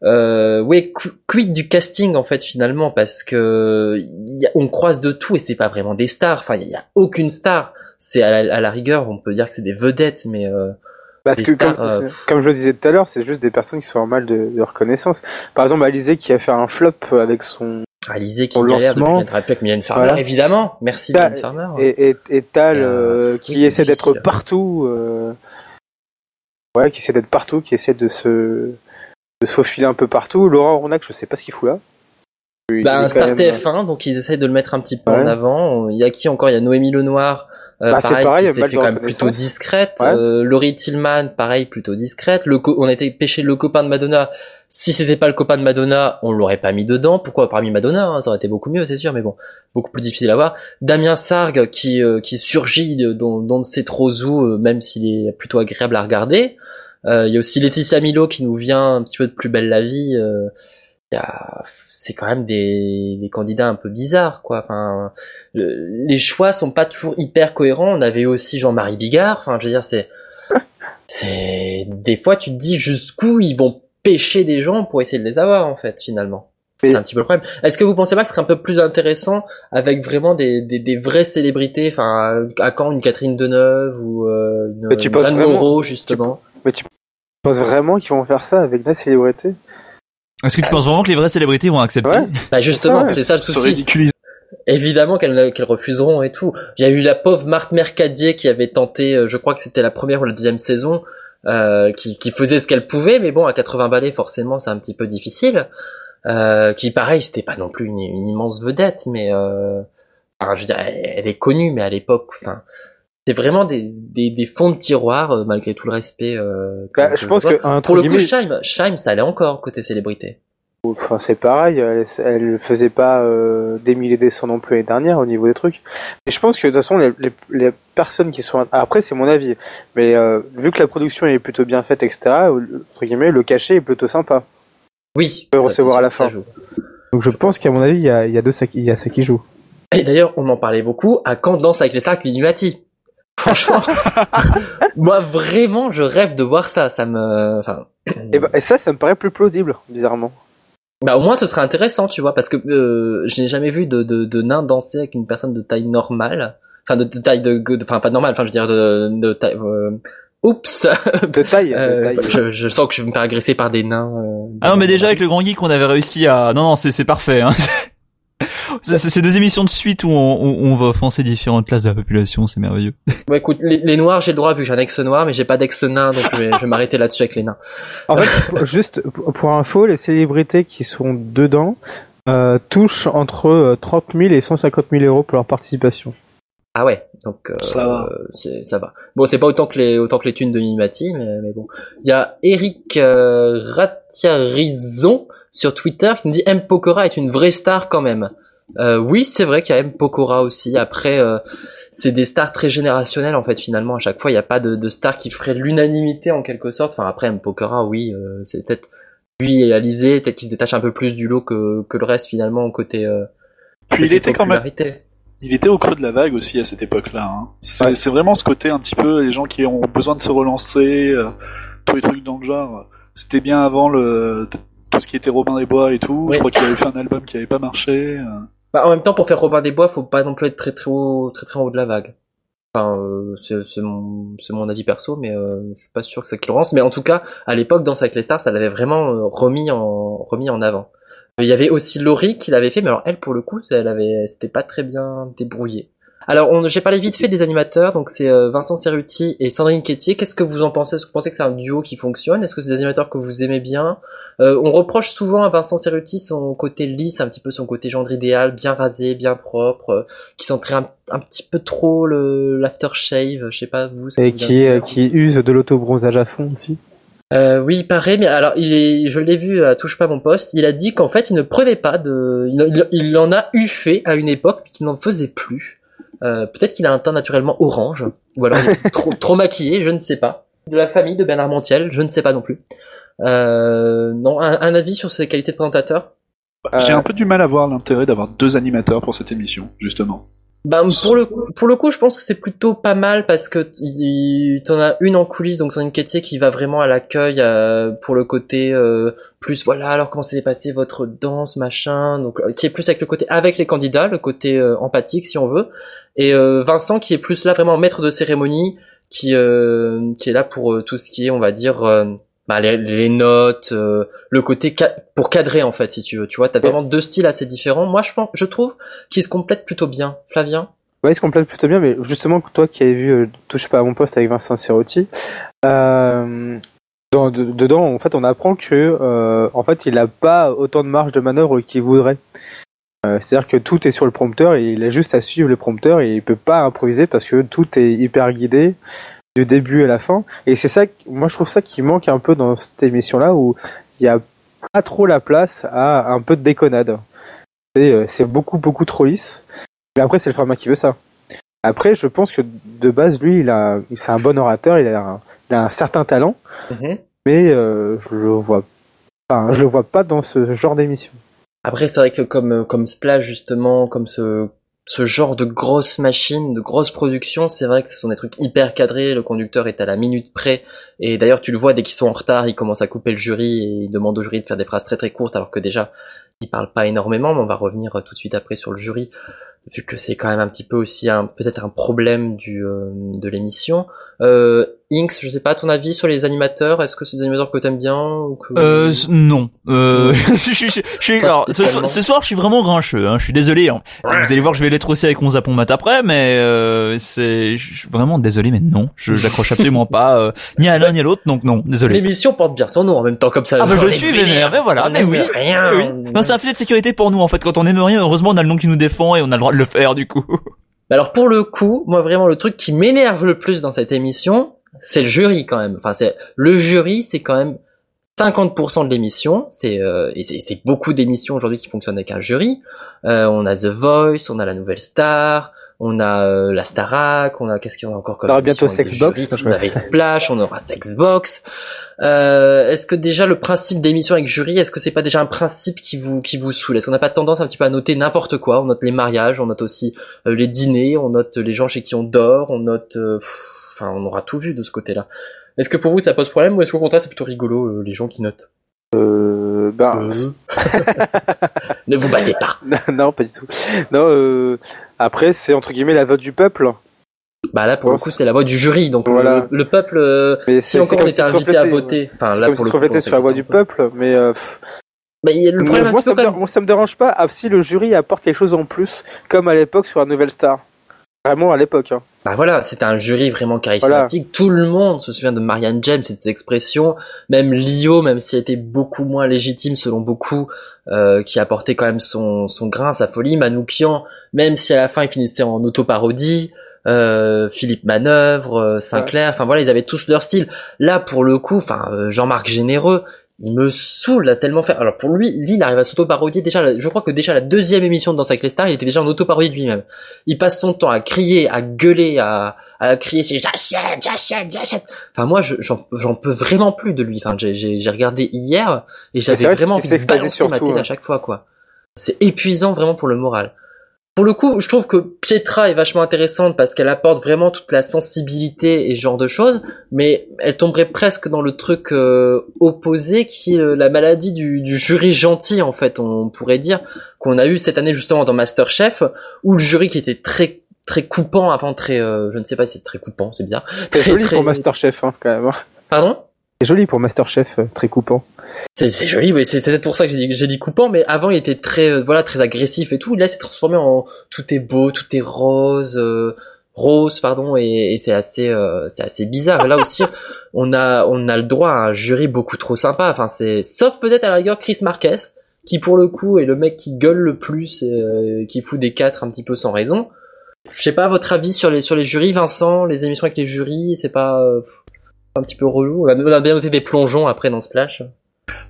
euh, ouais, qu- quid du casting en fait finalement? Parce que y a- on croise de tout et c'est pas vraiment des stars. Enfin, il y, a aucune star. C'est à, la- à la rigueur, on peut dire que c'est des vedettes, mais euh, Parce que, stars, comme, euh, comme je le disais tout à l'heure, c'est juste des personnes qui sont en mal de, de reconnaissance. Par exemple, Alizé qui a fait un flop avec son. Alizé qui galère depuis lancement. plus avec Mylène Farmer, Voilà. évidemment. Merci Mylène Farmer. Et, et, et Tal euh, qui oui, essaie d'être partout. euh, Ouais, qui essaie d'être partout, qui essaie de se. de se faufiler un peu partout. Laurent Ronac, je sais pas ce qu'il fout là. Il Bah, un Star même- TF1, donc ils essayent de le mettre un petit peu Ouais. en avant. Il y a qui encore? Il y a Noémie Lenoir, euh, Bah, c'est pareil, pareil, qui s'est mal fait de quand même plutôt discrète. Ouais. Euh, Laurie Tillman, pareil, plutôt discrète. Le co- on a été pêché le copain de Madonna. Si c'était pas le copain de Madonna, on l'aurait pas mis dedans. Pourquoi pas mis Madonna hein Ça aurait été beaucoup mieux, c'est sûr, mais bon, beaucoup plus difficile à voir. Damien Sargue qui euh, qui surgit de- dans, dans de ses trop euh, même s'il est plutôt agréable à regarder. Euh, Il y a aussi Laetitia Milo qui nous vient un petit peu de plus belle la vie. Il y a- c'est quand même des, des candidats un peu bizarres, quoi. Enfin, le- les choix sont pas toujours hyper cohérents. On avait aussi Jean-Marie Bigard. Enfin, je veux dire, c'est, c'est des fois tu te dis jusqu'où ils vont pêcher des gens pour essayer de les avoir, en fait, finalement. C'est un petit peu le problème. Est-ce que vous pensez pas que ce serait un peu plus intéressant avec vraiment des, des, des vraies célébrités, enfin, à quand une Catherine Deneuve ou euh, une, Mais tu une penses Jeanne vraiment- Moreau, justement Mais tu penses vraiment qu'ils vont faire ça avec la célébrité Est-ce que tu penses vraiment que les vraies célébrités vont accepter Ouais. Bah justement, c'est ça le souci. Évidemment qu'elles refuseront et tout. Il y a eu la pauvre Marthe Mercadier qui avait tenté, euh, je crois que c'était la première ou la deuxième saison, euh, qui, qui faisait ce qu'elle pouvait, mais bon, à 80 balais, forcément, c'est un petit peu difficile. Euh, qui, pareil, c'était pas non plus une, une immense vedette, mais euh, enfin, je veux dire, elle, elle est connue, mais à l'époque, enfin, c'est vraiment des, des, des fonds de tiroir, euh, malgré tout le respect. Euh, que- Bah, que Je pense que un Pour le coup, Scheim, Scheim, ça allait encore côté célébrité. Enfin, c'est pareil, elle, elle faisait pas euh, des milliers des cents non plus l'année dernière au niveau des trucs. Et je pense que de toute façon, les, les, les personnes qui sont... Après, c'est mon avis, mais euh, vu que la production est plutôt bien faite, etc., entre guillemets, le cachet est plutôt sympa. Oui. peut ça, recevoir à la fin. joue. Donc je pense qu'à mon avis, il y a, il y a deux ça qui, il y a ça qui joue. Et d'ailleurs, on en parlait beaucoup à quand Danse avec les stars Minimati. Franchement, moi vraiment, je rêve de voir ça. Ça me, enfin, Et, bah, et ça, ça me paraît plus plausible, bizarrement. bah au moins ce serait intéressant, tu vois, parce que euh, je n'ai jamais vu de, de, de nain danser avec une personne de taille normale, enfin de, de taille de, de- enfin pas normale, enfin je veux dire de, de taille. euh, Oups, De taille, de Euh, taille. je, je sens que je vais me faire agresser par des nains. euh, Ah non, mais déjà avec le Grand Geek, on avait réussi à. Non, non, c'est c'est parfait. Hein. C'est c'est- c'est deux émissions de suite où on, on, on va offenser différentes classes de la population, c'est merveilleux. Bon, écoute, les, les noirs, j'ai le droit vu que j'ai un ex noir, mais j'ai pas d'ex nain, donc je vais, je vais m'arrêter là-dessus avec les nains. En fait, juste pour info, les célébrités qui sont dedans euh, touchent entre euh, 30 000 et 150 000 euros pour leur participation. Ah ouais, donc euh, Ça va. c'est- ça va. Bon, c'est pas autant que les autant que les thunes de Mimati, mais, mais bon. Il y a Eric euh, Ratiarizon sur Twitter qui nous dit M Pokora est une vraie star quand même. Euh, oui, c'est vrai qu'il y a M Pokora aussi. Après, euh, c'est des stars très générationnelles en fait. Finalement, à chaque fois, il n'y a pas de, de star qui ferait l'unanimité en quelque sorte. Enfin, après M Pokora, oui, euh, c'est peut-être lui et Alizé, peut-être qu'il se détache un peu plus du lot que que le reste finalement côté. Euh, Puis il côté était quand même, il était au creux de la vague aussi à cette époque-là. Hein. C'est Ouais. vraiment ce côté un petit peu les gens qui ont besoin de se relancer, euh, tous les trucs dans le genre. C'était bien avant le tout ce qui était Robin des Bois et tout. Je crois qu'il avait fait un album qui avait pas marché. Bah, en même temps, pour faire Robin des Bois, faut pas non plus être très très haut, très très en haut de la vague. Enfin, euh, c'est mon, avis perso, mais euh, je suis pas sûr que ça qu'il lance. Mais en tout cas, à l'époque, dans avec les stars, ça l'avait vraiment euh, remis en remis en avant. Il y avait aussi Laurie qui l'avait fait, mais alors elle, pour le coup, elle avait, c'était pas très bien débrouillé. Alors, on, j'ai parlé vite fait des animateurs, donc c'est euh, Vincent Cerruti et Sandrine Quétier. Qu'est-ce que vous en pensez? Est-ce que vous pensez que c'est un duo qui fonctionne? Est-ce que c'est des animateurs que vous aimez bien? Euh, On reproche souvent à Vincent Cerruti son côté lisse, un petit peu son côté gendre idéal, bien rasé, bien propre, euh, qui sentrait un, un petit peu trop le l'aftershave. Je sais pas vous. Et vous qui, euh, qui use de l'autobronzage à fond aussi. euh, oui, il paraît, mais alors il est, je l'ai vu à Touche pas mon poste. Il a dit qu'en fait, il ne prenait pas de, il, il- il en a eu fait à une époque, mais qu'il n'en faisait plus. Euh, Peut-être qu'il a un teint naturellement orange, ou alors il est trop, trop maquillé, je ne sais pas. De la famille de Bernard Montiel, je ne sais pas non plus. Euh, non, un, un avis sur ses qualités de présentateur? J'ai Euh, un peu du mal à voir l'intérêt d'avoir deux animateurs pour cette émission, justement. Ben, pour le pour le coup, je pense que c'est plutôt pas mal parce que tu t'en as une en coulisses, donc Sandrine Quétier qui va vraiment à l'accueil euh, pour le côté euh, plus voilà. Alors comment s'est passé votre danse machin, donc euh, qui est plus avec le côté avec les candidats, le côté euh, empathique si on veut, et euh, Vincent qui est plus là vraiment maître de cérémonie, qui euh, qui est là pour euh, tout ce qui est on va dire bah, les, les notes, euh, le côté ca- pour cadrer en fait si tu veux. Tu vois, t'as vraiment deux styles assez différents. Moi je pense, je trouve qu'ils se complètent plutôt bien. Flavien? Ouais, il se complète plutôt bien, mais justement, toi qui avais vu euh, Touche pas à mon poste avec Vincent Cerotti, euh, dans, de- dedans, en fait, on apprend que, euh, en fait, il a pas autant de marge de manœuvre qu'il voudrait. Euh, C'est-à-dire que tout est sur le prompteur et il a juste à suivre le prompteur et il peut pas improviser parce que tout est hyper guidé du début à la fin. Et c'est ça, moi, je trouve ça qui manque un peu dans cette émission-là où il y a pas trop la place à un peu de déconnade. C'est euh, beaucoup, beaucoup trop lisse. Mais après, c'est le format qui veut ça. Après, je pense que de base, lui, il a, c'est un bon orateur, il a un, il a un certain talent, mais euh, je le vois, enfin, je le vois pas dans ce genre d'émission. Après, c'est vrai que comme euh, comme Splash justement, comme ce ce genre de grosses machines, de grosses productions, c'est vrai que ce sont des trucs hyper cadrés. Le conducteur est à la minute près, et d'ailleurs tu le vois dès qu'ils sont en retard, il commence à couper le jury et il demande au jury de faire des phrases très très courtes, alors que déjà il parle pas énormément. Mais on va revenir euh, tout de suite après sur le jury, vu que c'est quand même un petit peu aussi un peut-être un problème du euh, de l'émission. Euh, Inks, je sais pas ton avis sur les animateurs. Est-ce que c'est des animateurs que t'aimes bien ou que Euh, non. Euh, je, suis- je, je alors, ce, soir, ce soir, je suis vraiment grincheux. Hein, je suis désolé. hein. Vous allez voir, je vais l'être aussi avec mon Zapon Mat après, mais euh, c'est, je suis vraiment désolé, mais non, je j'accroche absolument pas euh, ni à l'un ni à l'autre, donc non, désolé. L'émission porte bien son nom en même temps comme ça. Ah bah je suis vénère, mais voilà, on mais oui, rien. oui. Non, c'est un filet de sécurité pour nous en fait. Quand on aime rien, heureusement, on a le nom qui nous défend et on a le droit de le faire du coup. Mais alors pour le coup, moi vraiment le truc qui m'énerve le plus dans cette émission, c'est le jury quand même. Enfin c'est le jury, c'est quand même 50% de l'émission. C'est euh, et c'est beaucoup d'émissions aujourd'hui qui fonctionnent avec un jury. Euh, on a The Voice, on a la Nouvelle Star, on a euh, la Starac, on a qu'est-ce qu'il y en a encore comme On aura bientôt Sexbox. On avait Splash, on aura Sexbox. Euh, est-ce que déjà le principe d'émission avec jury, est-ce que c'est pas déjà un principe qui vous qui vous saoule? Est-ce qu'on n'a pas tendance un petit peu à noter n'importe quoi? On note les mariages, on note aussi euh, les dîners, on note les gens chez qui on dort, on note, euh, enfin, on aura tout vu de ce côté-là. Est-ce que pour vous ça pose problème ou est-ce qu'au contraire c'est plutôt rigolo euh, les gens qui notent? Euh, ben, Ne vous battez pas. non, pas du tout. Non, euh, après, c'est entre guillemets la vote du peuple. Bah là pour le coup c'est la voix du jury, donc Voilà. le, le peuple. euh, Mais si encore on était invité à voter, enfin là comme pour si le se coup. sur la voix du peuple, mais euh, Bah, il y a le problème moi, ça me, moi, ça me dérange pas ah, si le jury apporte quelque chose en plus, comme à l'époque sur la Nouvelle Star. Vraiment à l'époque. Hein. Bah voilà, c'était un jury vraiment charismatique. Tout le monde se souvient de Marianne James et de ses expressions. Même Lio, même si elle était beaucoup moins légitime selon beaucoup, euh, qui apportait quand même son, son grain, sa folie. Manoukian, même si à la fin il finissait en autoparodie. Euh, Philippe Manœuvre, euh, Sinclair, enfin voilà, ils avaient tous leur style. Là, pour le coup, enfin euh, Jean-Marc Généreux, il me saoule à tellement faire. Alors pour lui, lui, il arrive à s'auto-parodier déjà. Je crois que déjà la deuxième émission de Danse avec les stars, il était déjà en auto-parodie de lui-même. Il passe son temps à crier, à gueuler, à, à crier c'est j'achète, j'achète, j'achète. Enfin moi, je- j'en peux vraiment plus de lui. Enfin j'ai regardé hier et j'avais vrai vraiment envie de balancer ma ouais. à chaque fois quoi. C'est épuisant vraiment pour le moral. Pour le coup, je trouve que Pietra est vachement intéressante parce qu'elle apporte vraiment toute la sensibilité et ce genre de choses, mais elle tomberait presque dans le truc euh, opposé qui est euh, la maladie du, du, jury gentil en fait, on pourrait dire qu'on a eu cette année justement dans MasterChef où le jury qui était très très coupant avant très euh, je ne sais pas si c'est très coupant, c'est bizarre. C'est joli très- pour MasterChef, hein, quand même. Pardon? C'est joli pour Masterchef, euh, très coupant. C'est joli, oui, c'est peut-être pour ça que j'ai dit, coupant, mais avant il était très, euh, voilà, très agressif et tout. Là, c'est transformé en tout est beau, tout est rose, euh, rose, pardon, et, c'est assez, c'est assez bizarre. Là aussi, on a, on a le droit à un jury beaucoup trop sympa. Enfin, c'est, sauf peut-être à la rigueur Chris Marquez, qui pour le coup est le mec qui gueule le plus, et, qui fout des quatre un petit peu sans raison. Je sais pas votre avis sur les sur les jurys, Vincent, les émissions avec les jurys, c'est pas un petit peu relou. On a, on a bien noté des plongeons après dans Splash.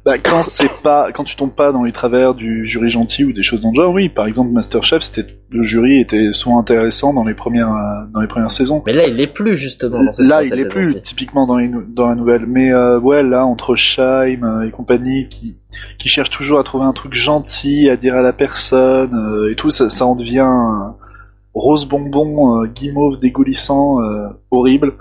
Bah, quand c'est pas, quand tu tombes pas dans les travers du jury gentil ou des choses dans le genre, oui. Par exemple, MasterChef, c'était le jury était souvent intéressant dans les premières dans les premières saisons. Mais là, il l'est plus justement. Dans cette Là, il est plus typiquement dans, les nou- dans la nouvelle. Mais euh, ouais, là, entre Scheim euh, et compagnie, qui qui cherchent toujours à trouver un truc gentil à dire à la personne euh, et tout, ça, ça en devient rose bonbon, euh, guimauve dégoulissant, horrible.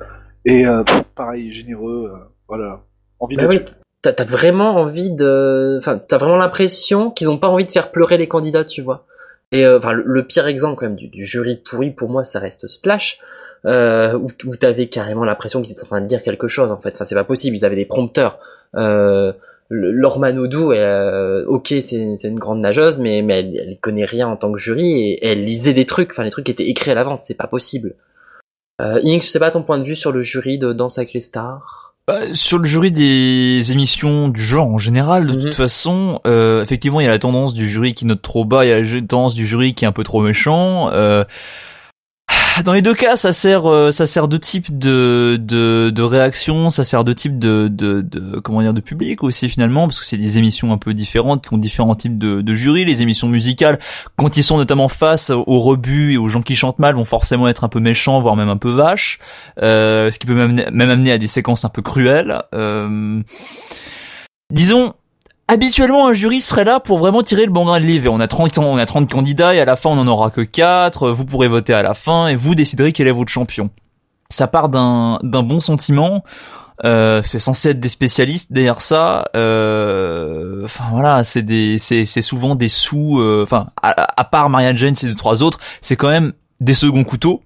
Et euh, pareil, généreux, euh, voilà. Envie Bah de oui, t'as t'as vraiment envie de, enfin, t'as vraiment l'impression qu'ils ont pas envie de faire pleurer les candidats, tu vois. Et euh, enfin, le, le pire exemple quand même du, du jury pourri pour moi, ça reste Splash, euh, où, où t'avais carrément l'impression qu'ils étaient en train de dire quelque chose en fait. Enfin, c'est pas possible. Ils avaient des prompteurs. Euh, le- Laure Manodou, euh, ok, c'est c'est une grande nageuse, mais mais elle, elle connaît rien en tant que jury et, et elle lisait des trucs. Enfin, les trucs étaient écrits à l'avance. C'est pas possible. Euh, Inks, je sais pas ton point de vue sur le jury de Danse avec les stars? Bah, sur le jury des émissions du genre en général, de Mhm. toute façon, euh, effectivement, il y a la tendance du jury qui note trop bas, il y a la tendance du jury qui est un peu trop méchant. Euh, dans les deux cas, ça sert, euh, ça sert deux types de de, de réactions, ça sert deux types de, de de comment dire de public aussi finalement, parce que c'est des émissions un peu différentes qui ont différents types de, de jurys. Les émissions musicales, quand ils sont notamment face aux rebuts et aux gens qui chantent mal, vont forcément être un peu méchants, voire même un peu vaches euh, ce qui peut même, même amener à des séquences un peu cruelles. Euh, disons, habituellement, un jury serait là pour vraiment tirer le bon grain de livre. On a 30, on a 30 candidats et à la fin, on n'en aura que 4. Vous pourrez voter à la fin et vous déciderez quel est votre champion. Ça part d'un d'un bon sentiment. Euh, c'est censé être des spécialistes derrière ça. Euh, Enfin voilà, c'est des, c'est c'est souvent des sous. euh, Enfin, à, à part Marianne Jane et deux trois autres, c'est quand même des seconds couteaux.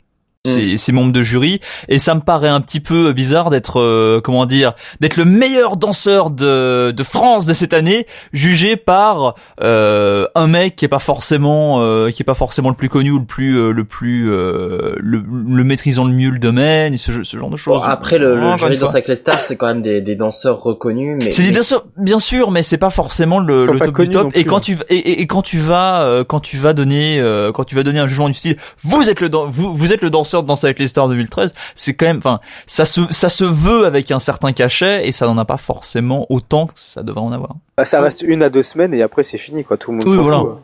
Ces, ces membres de jury et ça me paraît un petit peu bizarre d'être euh, comment dire d'être le meilleur danseur de, de France de cette année jugé par euh, un mec qui est pas forcément euh, qui est pas forcément le plus connu ou le plus euh, le plus euh, le, le maîtrisant le mieux le domaine et ce, ce genre de choses. Bon, après, le, le jury de Danse avec les stars, c'est quand même des, des danseurs reconnus, mais C'est des danseurs, bien sûr, mais c'est pas forcément le, le pas top du top. Et quand hein. tu et, et- et quand tu vas euh, quand tu vas donner euh, quand tu vas donner un jugement du style, vous êtes le dan- vous vous êtes le danseur de Danse avec les stars 2013, c'est quand même, enfin, ça se ça se veut avec un certain cachet et ça n'en a pas forcément autant que ça devrait en avoir. Bah, ça reste une à deux semaines et après c'est fini, quoi. Tout le monde. Oui, voilà. hein.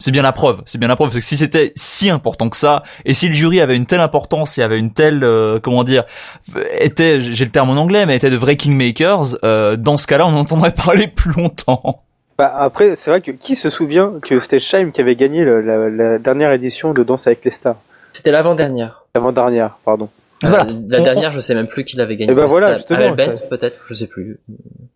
C'est bien la preuve, c'est bien la preuve. Parce que si c'était si important que ça, et si le jury avait une telle importance et avait une telle, euh, comment dire, était, j'ai le terme en anglais, mais était de vrais kingmakers, euh, dans ce cas-là, on entendrait parler plus longtemps. Bah, après, c'est vrai que qui se souvient que c'était Scheim qui avait gagné le- la, la dernière édition de Danse avec les stars? C'était l'avant-dernière. L'avant-dernière, pardon. Euh, Voilà. La dernière, je sais même plus qui l'avait gagné. Eh ben voilà, C'était justement, peut-être, je sais plus.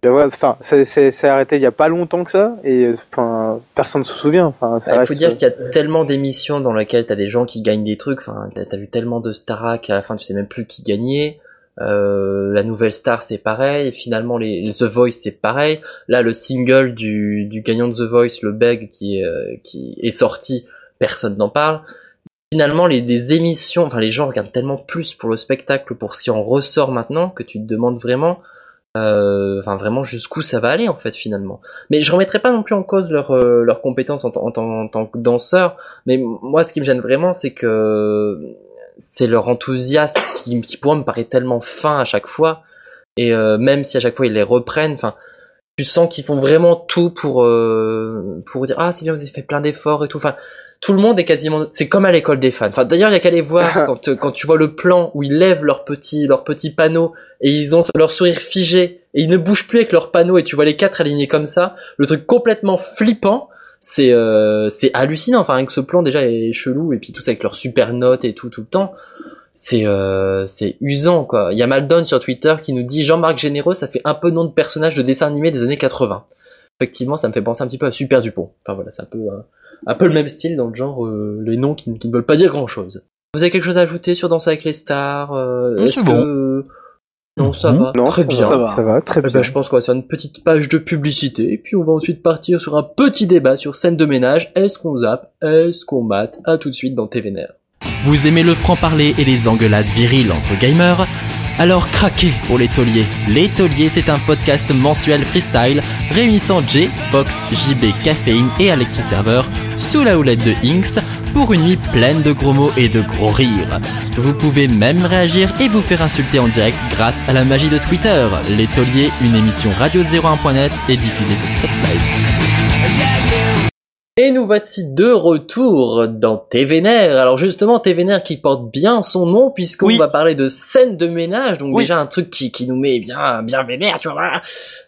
Ben voilà, Enfin, c'est- arrêté il y a pas longtemps que ça et enfin, personne ne se souvient. Enfin, ça Il reste- faut dire qu'il y a tellement d'émissions dans lesquelles t'as des gens qui gagnent des trucs. Enfin, t'as vu tellement de stars qu'à la fin tu sais même plus qui gagnait. Euh, la nouvelle star c'est pareil. Et finalement les, les The Voice c'est pareil. Là le single du, du gagnant de The Voice, le Beg qui est, euh, qui est sorti, personne n'en parle. Finalement les, les émissions, enfin les gens regardent tellement plus pour le spectacle, pour ce qui en ressort maintenant que tu te demandes vraiment. euh, Enfin vraiment jusqu'où ça va aller en fait finalement. Mais je remettrai pas non plus en cause leur euh, leurs compétences en, tant- en en tant que danseur. Mais moi, ce qui me gêne vraiment, c'est que c'est leur enthousiasme qui, qui pour moi me paraît tellement fin à chaque fois. Et euh, même si à chaque fois ils les reprennent, enfin, tu sens qu'ils font vraiment tout pour euh, pour dire ah c'est bien vous avez fait plein d'efforts et tout. Enfin, tout le monde est quasiment c'est comme à l'école des fans. Enfin d'ailleurs il y a qu'à les voir quand euh, quand tu vois le plan où ils lèvent leur petit leur petit panneau et ils ont leur sourire figé et ils ne bougent plus avec leur panneau et tu vois les quatre alignés comme ça, le truc complètement flippant. c'est euh, c'est hallucinant. Enfin, rien que ce plan déjà est chelou et puis tout ça avec leurs super notes et tout tout le temps. C'est euh, c'est usant quoi. Il y a Maldon sur Twitter qui nous dit Jean-Marc Généreux, ça fait un peu nom de personnage de dessin animé des années 80. Effectivement, ça me fait penser un petit peu à Super Dupont. Enfin voilà, c'est un peu euh, un peu le même style dans le genre euh, les noms qui, qui ne veulent pas dire grand chose. Vous avez quelque chose à ajouter sur Danse avec les stars euh, Non, Est-ce que non ça Mhm. va Non, très ça bien. va. Ça va, très Eh bien. ben, je pense qu'on va faire une petite page de publicité, et puis on va ensuite partir sur un petit débat sur scène de ménage. Est-ce qu'on zappe? Est-ce qu'on mate? À tout de suite dans TVNR. Vous aimez le franc-parler et les engueulades viriles entre gamers? Alors craquez pour. Les Tauliers, c'est un podcast mensuel freestyle réunissant Jay, Fox, JB, Caféine et Alexis Serveur sous la houlette de Inks pour une nuit pleine de gros mots et de gros rires. Vous pouvez même réagir et vous faire insulter en direct grâce à la magie de Twitter. Les Tauliers, une émission radio01.net et diffusée sur Snapside. Et nous voici de retour dans TVNR. Alors justement, TVNR qui porte bien son nom puisqu'on Oui. va parler de scène de ménage, donc Oui. déjà un truc qui, qui nous met bien bien vénère, tu vois.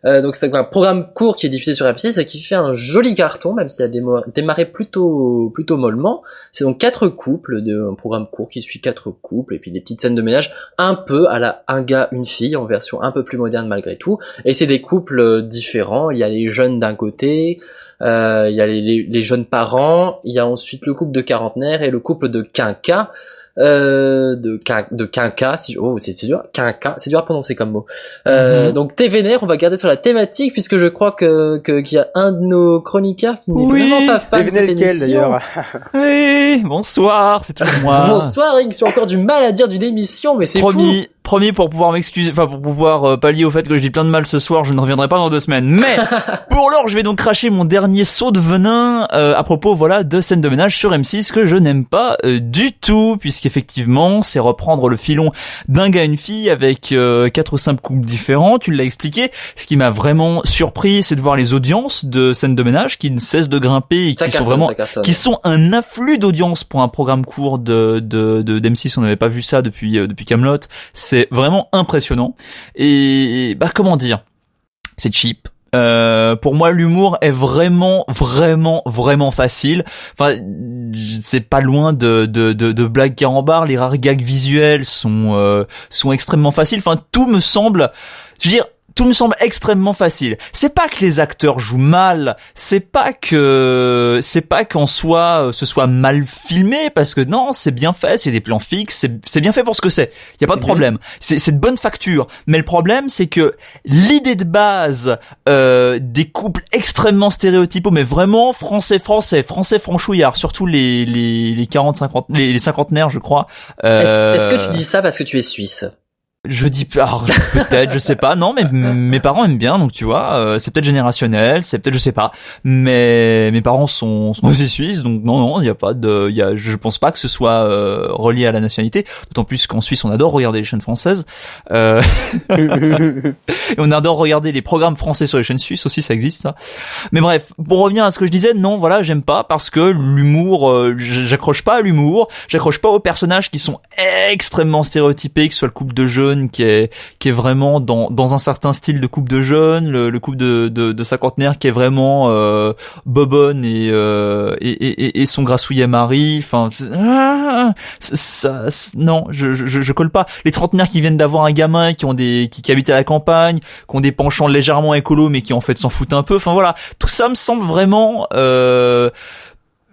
Euh, donc c'est un programme court qui est diffusé sur M6 et qui fait un joli carton, même s'il a démo- démarré plutôt plutôt mollement. C'est donc quatre couples, de, un programme court qui suit quatre couples et puis des petites scènes de ménage, un peu à la un gars une fille en version un peu plus moderne malgré tout. Et c'est des couples euh, différents. Il y a les jeunes d'un côté. Euh, il y a les, les- les jeunes parents, il y a ensuite le couple de quarantenaire et le couple de quinca. Euh, de, quin- de quinca, si, oh, c'est c'est dur, quinca, c'est dur à prononcer comme mot. Euh, Mhm. Donc TVNR, on va garder sur la thématique puisque je crois que que- qu'il y a un de nos chroniqueurs qui n'est Oui, vraiment pas fan de cette lequel émission. d'ailleurs Oui, bonsoir, c'est toujours moi. Bonsoir, Ring, j'ai encore du mal à dire d'une émission, mais c'est fou. Promis pour pouvoir m'excuser, enfin pour pouvoir euh, pallier au fait que je dis plein de mal ce soir, je ne reviendrai pas dans deux semaines. Mais pour l'heure, je vais donc cracher mon dernier saut de venin euh, à propos, voilà, de scène de ménage sur M6 que je n'aime pas euh, du tout, puisqu'effectivement, c'est reprendre le filon d'un gars et une fille avec euh, quatre ou cinq couples différents. Tu l'as expliqué. Ce qui m'a vraiment surpris, c'est de voir les audiences de scène de ménage qui ne cessent de grimper et qui sont vraiment qui sont un afflux d'audience pour un programme court de de de d'M6 on n'avait pas vu ça depuis euh, depuis Camelot c'est vraiment impressionnant et bah comment dire? C'est cheap euh, pour moi, l'humour est vraiment, vraiment, vraiment facile. Enfin, c'est pas loin de, de, de, de blagues carambar. Les rares gags visuels sont, euh, sont extrêmement faciles. Enfin, tout me semble, je veux dire, tout me semble extrêmement facile. C'est pas que les acteurs jouent mal, c'est pas que c'est pas qu'en soi euh, ce soit mal filmé parce que non, c'est bien fait, c'est des plans fixes, c'est bien fait pour ce que c'est. Il y a pas de Mhm. problème. C'est de bonne facture, mais le problème c'est que l'idée de base euh, des couples extrêmement stéréotypaux mais vraiment français français, français franchouillard, surtout les les les 40 50 les, les cinquantenaires, je crois. Euh, est-ce que tu dis ça parce que tu es suisse? Je dis alors, peut-être, je sais pas. Non, mais mes parents aiment bien, donc tu vois, euh, c'est peut-être générationnel, c'est peut-être, je sais pas. Mais mes parents sont, sont aussi suisses, donc non, non, il y a pas de, y a, je pense pas que ce soit euh, relié à la nationalité. D'autant plus qu'en Suisse, on adore regarder les chaînes françaises. Euh, et on adore regarder les programmes français sur les chaînes suisses aussi, ça existe ça. Mais bref, pour revenir à ce que je disais, non, voilà, j'aime pas parce que l'humour, euh, j'accroche pas à l'humour, j'accroche pas aux personnages qui sont extrêmement stéréotypés, que ce soit le couple de jeunes qui est qui est vraiment dans dans un certain style de couple de jeunes, le, le couple de de, de cinquantenaire qui est vraiment euh, bobonne et, euh, et, et et- son grassouillet mari, enfin ah, ça, non, je, je je colle pas. Les trentenaires qui viennent d'avoir un gamin, qui ont des qui, habitent à la campagne, qui ont des penchants légèrement écolos mais qui en fait s'en foutent un peu. Enfin voilà, tout ça me semble vraiment euh,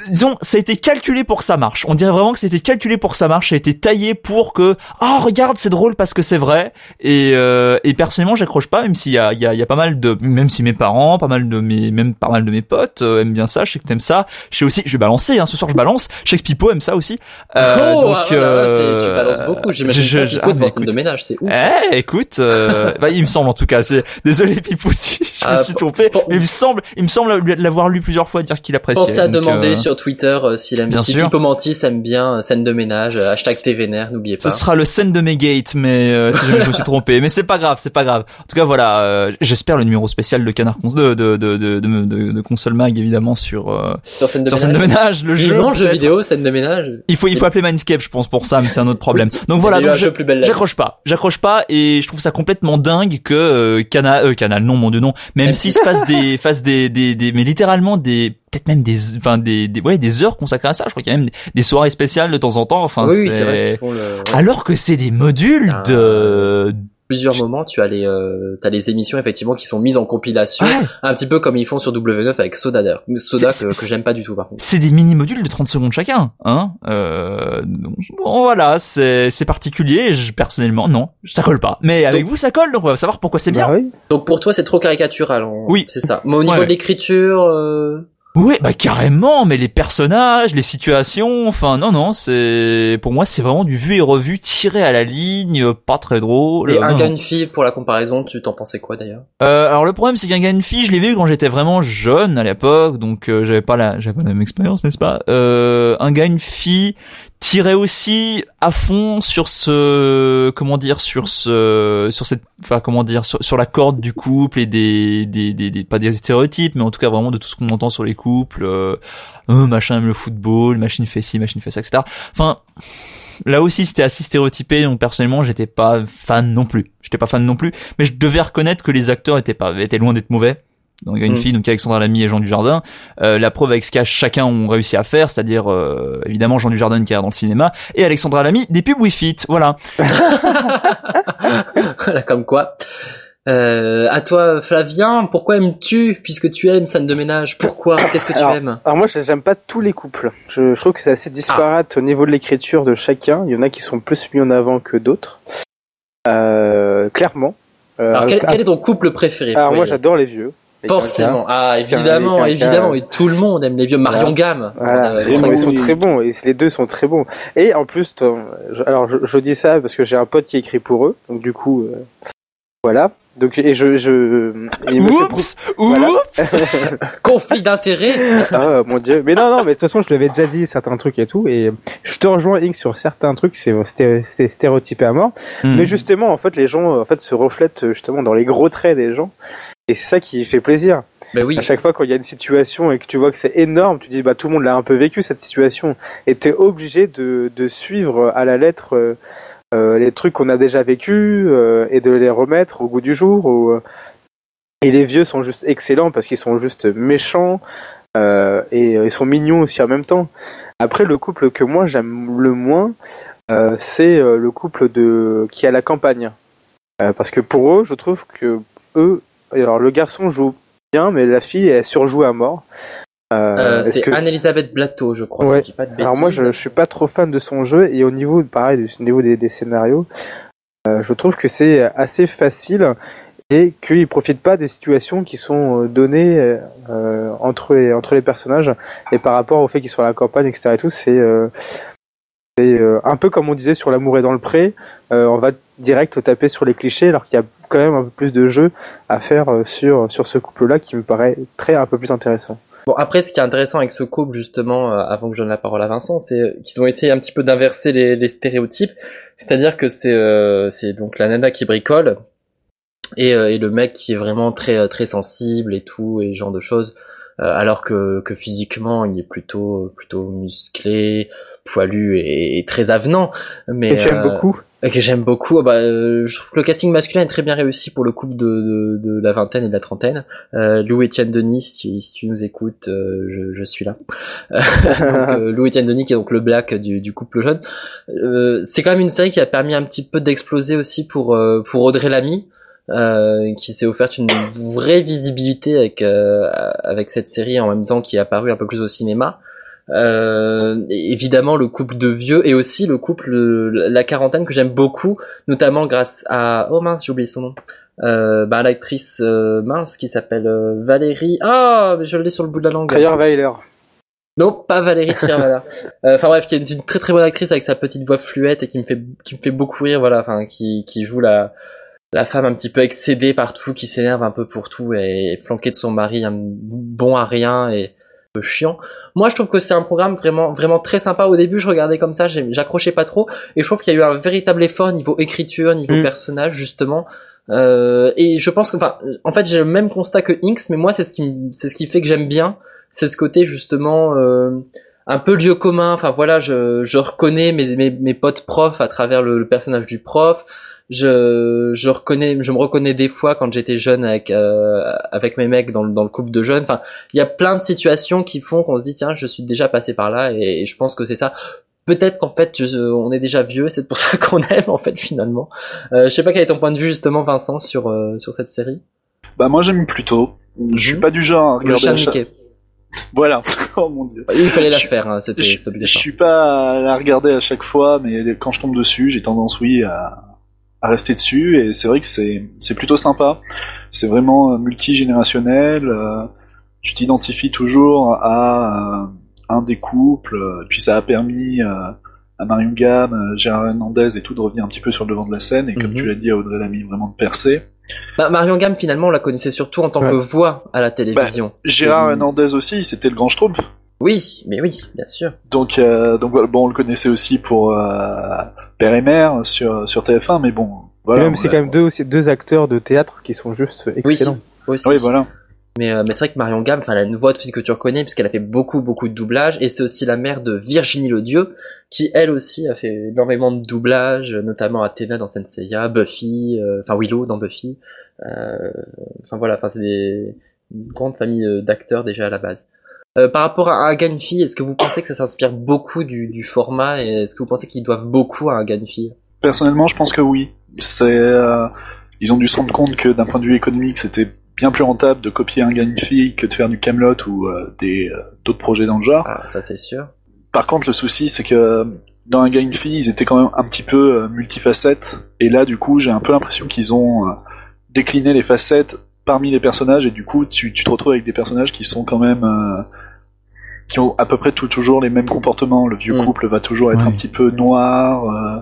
disons, ça a été calculé pour que ça marche. On dirait vraiment que c'était calculé pour que ça marche. Ça a été taillé pour que, oh regarde, c'est drôle parce que c'est vrai. Et, euh, et personnellement, j'accroche pas, même s'il y a, il y a, il y a pas mal de, même si mes parents, pas mal de mes, même pas mal de mes potes euh, aiment bien ça. Je sais que t'aimes ça. Je sais aussi, je vais balancer. Hein, ce soir, je balance. Je sais que Pipo aime ça aussi. Euh, Oh, donc, ah, voilà, euh, tu balances beaucoup. J'imagine je- je- ah, de ménage, c'est ouf. Eh, écoute, euh, bah, il me semble en tout cas. C'est désolé Pipo si je me Ah, suis trompé, pour- mais il me semble, il me semble l'avoir lu plusieurs fois dire qu'il appréciait. Pensez à donc, demander euh, sur Twitter euh, s'il aime bien si sûr. Pipo Mantis aime bien euh, scène de ménage, euh, hashtag TVNR, n'oubliez Ce pas. sera le scène de Megate, mais euh, si jamais je me suis trompé. Mais c'est pas grave, c'est pas grave. En tout cas, voilà. euh, J'espère le numéro spécial de Canard Cons de de de de, de, Console Mag évidemment sur euh, Sur scène de sur ménage. scène de ménage, le jeu. Vivement, jeu vidéo, scène de ménage. Il faut il faut appeler Mindscape, je pense pour ça, mais c'est un autre problème. Donc voilà, donc la j'accroche pas, j'accroche pas, et je trouve ça complètement dingue que euh, Canal, euh, Canal, non mon dieu non, mais M6 fasse des fasse des, des des mais littéralement des peut-être même des, enfin des, des, ouais, des heures consacrées à ça. Je crois qu'il y a même des, des soirées spéciales de temps en temps. Enfin, oui, oui, c'est vrai. qu'ils font le- ouais. Alors que c'est des modules Ah. de, plusieurs moments, tu as les, euh, t'as les émissions effectivement qui sont mises en compilation, Ouais. un petit peu comme ils font sur W9 avec Soda d'ailleurs. Soda C'est- que, c'est- que j'aime pas du tout par contre. c'est des mini modules de 30 secondes chacun, hein. Euh, donc, bon, voilà, c'est, c'est particulier. Je, personnellement, non, ça colle pas. Mais avec vous, ça colle. Donc, on va savoir pourquoi c'est bien. Bah oui. Donc pour toi c'est trop caricatural. en- Oui. c'est ça. Mais au niveau Ouais. de l'écriture, euh, Oui, bah carrément, mais les personnages, les situations, enfin non non, c'est pour moi c'est vraiment du vu et revu tiré à la ligne, pas très drôle. et un non. gars une fille pour la comparaison, tu t'en pensais quoi d'ailleurs? Euh, alors le problème c'est qu'un gars une fille, je l'ai vu quand j'étais vraiment jeune à l'époque, donc euh, j'avais pas la j'avais pas la même expérience, n'est-ce pas? Euh, Un gars une fille tirait aussi à fond sur ce comment dire sur ce sur cette enfin comment dire sur, la corde du couple et des, des, des, des- pas des stéréotypes mais en tout cas vraiment de tout ce qu'on entend sur les couples euh, euh, machin aime le football machine fait ci machine fait ça etc enfin là aussi c'était assez stéréotypé donc personnellement j'étais pas fan non plus. J'étais pas fan non plus mais je devais reconnaître que les acteurs étaient pas étaient loin d'être mauvais donc il y a une Mm. fille donc Alexandra Lamy et Jean Dujardin euh, la preuve avec ce qu'à chacun ont réussi à faire c'est-à-dire euh, évidemment Jean Dujardin qui est dans le cinéma et Alexandra Lamy des pubs Wii Fit voilà Voilà, comme quoi. Euh, à toi, Flavien, pourquoi aimes-tu Puisque tu aimes scène de ménage, pourquoi? Qu'est-ce que tu Alors, aimes? Alors moi, j'aime pas tous les couples. Je, je trouve que c'est assez disparate au niveau de l'écriture de chacun. Il y en a qui sont plus mis en avant que d'autres. Euh, clairement. Euh, Alors, quel, quel est ton couple préféré alors moi, j'adore les vieux. Forcément. Ah, évidemment, évidemment. Et tout le monde aime les vieux Marion Gamme. Voilà, Euh, ils, sont, oui. ils sont très bons, et les deux sont très bons. Et en plus, alors je, je dis ça parce que j'ai un pote qui écrit pour eux, donc du coup, euh, voilà. Donc et je, je il me fait oups Voilà. oups Conflit d'intérêt. Ah mon dieu. Mais non, non, mais de toute façon, je l'avais déjà dit certains trucs et tout. Et je te rejoins, Inks, sur certains trucs, c'est sté- sté- stéréotypé à mort. Hmm. Mais justement, en fait, les gens en fait, se reflètent justement dans les gros traits des gens. Et c'est ça qui fait plaisir. Ben oui. À chaque fois, quand il y a une situation et que tu vois que c'est énorme, tu dis, bah, tout le monde l'a un peu vécu, cette situation. Et tu es obligé de, de suivre à la lettre euh, euh, les trucs qu'on a déjà vécu euh, et de les remettre au goût du jour. ou, Et les vieux sont juste excellents parce qu'ils sont juste méchants euh, et ils sont mignons aussi en même temps. Après, le couple que moi j'aime le moins, c'est le couple de qui est à la campagne. Parce que pour eux, je trouve que eux, alors le garçon joue bien, mais la fille elle surjoue à mort. Euh, Euh, c'est que- Anne-Elisabeth Blateau, je crois. Ouais. si je dis pas de alors moi, je, je suis pas trop fan de son jeu et au niveau, pareil, du- au niveau des, des scénarios, euh, je trouve que c'est assez facile et qu'il profite pas des situations qui sont données euh, entre les entre les personnages et par rapport au fait qu'ils sont à la campagne, etc. Et tout, c'est un peu comme on disait sur l'amour est dans le pré. on va direct taper sur les clichés alors qu'il y a quand même un peu plus de jeu à faire euh, sur sur ce couple-là qui me paraît très un peu plus intéressant. Bon, après, ce qui est intéressant avec ce couple, justement, euh, avant que je donne la parole à Vincent, c'est euh, qu'ils ont essayé un petit peu d'inverser les, les stéréotypes. C'est-à-dire que c'est euh, c'est donc la nana qui bricole et, euh, et le mec qui est vraiment très très sensible et tout et ce genre de choses. Alors que, que physiquement, il est plutôt plutôt musclé, poilu et, et très avenant. Mais Et tu aimes beaucoup? Que j'aime beaucoup. Ah Bah, euh, je trouve que le casting masculin est très bien réussi pour le couple de, de, de la vingtaine et de la trentaine. Euh, Lou Etienne Denis, si tu, si tu nous écoutes, euh, je, je suis là. donc, euh, Lou Etienne Denis qui est donc le black du, du couple jeune. Euh, c'est quand même une série qui a permis un petit peu d'exploser aussi pour euh, pour Audrey Lamy. Euh, qui s'est offerte une vraie visibilité avec euh, avec cette série en même temps qui est apparue un peu plus au cinéma. Euh, et évidemment le couple de vieux et aussi le couple la quarantaine que j'aime beaucoup, notamment grâce à oh mince j'ai oublié son nom, euh, bah, l'actrice euh, mince qui s'appelle euh, Valérie ah mais je l'ai sur le bout de la langue. Weiler. Non, pas Valérie Trierweiler. Euh, Enfin bref, qui est une, très très bonne actrice avec sa petite voix fluette et qui me fait qui me fait beaucoup rire, voilà, enfin qui qui joue la la femme un petit peu excédée partout, qui s'énerve un peu pour tout et, flanquée de son mari, un bon à rien et peu chiant. Moi, je trouve que c'est un programme vraiment vraiment très sympa. Au début, je regardais comme ça, j'accrochais pas trop et je trouve qu'il y a eu un véritable effort niveau écriture, niveau Mm. personnage justement. Euh, et je pense que, enfin, en fait, j'ai le même constat que Inks, mais moi, c'est ce qui, c'est ce qui fait que j'aime bien, c'est ce côté justement euh, un peu lieu commun. Enfin voilà, je, je reconnais mes, mes, mes potes profs à travers le, le personnage du prof. je je reconnais je me reconnais des fois quand j'étais jeune avec euh, avec mes mecs dans le dans le couple de jeunes. Enfin il y a plein de situations qui font qu'on se dit tiens je suis déjà passé par là et, je pense que c'est ça. Peut-être qu'en fait on est déjà vieux c'est pour ça qu'on aime en fait finalement. Euh, je sais pas quel est ton point de vue justement Vincent sur euh, sur cette série. Bah moi j'aime plutôt je suis mhm. pas du genre à regarder voilà. oh mon dieu. Il fallait la faire, hein, c'était je, je suis pas à la regarder à chaque fois, mais quand je tombe dessus, j'ai tendance, oui, à, à rester dessus et c'est vrai que c'est c'est plutôt sympa. C'est vraiment euh, multigénérationnel. Euh, tu t'identifies toujours à euh, un des couples. Puis ça a permis à Marion Gamme, Gérard Hernandez et tout de revenir un petit peu sur le devant de la scène et comme mhm. tu l'as dit à Audrey Lamy vraiment de percer. Bah, Marion Gamme finalement on la connaissait surtout en tant que voix à la télévision. Bah, Gérard Hernandez aussi, c'était le grand Schtroumpf. Oui, mais oui, bien sûr. Donc, donc bon, on le connaissait aussi pour père et mère sur, sur TF1, mais bon. Voilà, même c'est quand même deux, deux acteurs de théâtre qui sont juste excellents. Oui, oui voilà. Mais, euh, mais c'est vrai que Marion Gamme, enfin, elle a une voix de fille que tu reconnais puisqu'elle a fait beaucoup, beaucoup de doublage et c'est aussi la mère de Virginie Lodieu qui elle aussi a fait énormément de doublage, notamment Athéna dans Senseiya, Buffy, euh, enfin Willow dans Buffy. Euh, enfin voilà, enfin c'est des une grande famille d'acteurs déjà à la base. Euh, par rapport à un Ganfi, est-ce que vous pensez que ça s'inspire beaucoup du, du format et est-ce que vous pensez qu'ils doivent beaucoup à un Ganfi? Personnellement, je pense que oui. C'est, euh, ils ont dû se rendre compte que d'un point de vue économique, c'était bien plus rentable de copier un Ganfi que de faire du Camelot ou euh, des d'autres projets dans le genre. Ah, ça c'est sûr. Par contre, le souci, c'est que dans un Ganfi, ils étaient quand même un petit peu multifacettes et là, du coup, j'ai un peu l'impression qu'ils ont décliné les facettes parmi les personnages et du coup tu, tu te retrouves avec des personnages qui sont quand même qui ont à peu près tout, toujours les mêmes comportements. Le vieux mm. couple va toujours être un petit peu noir, euh,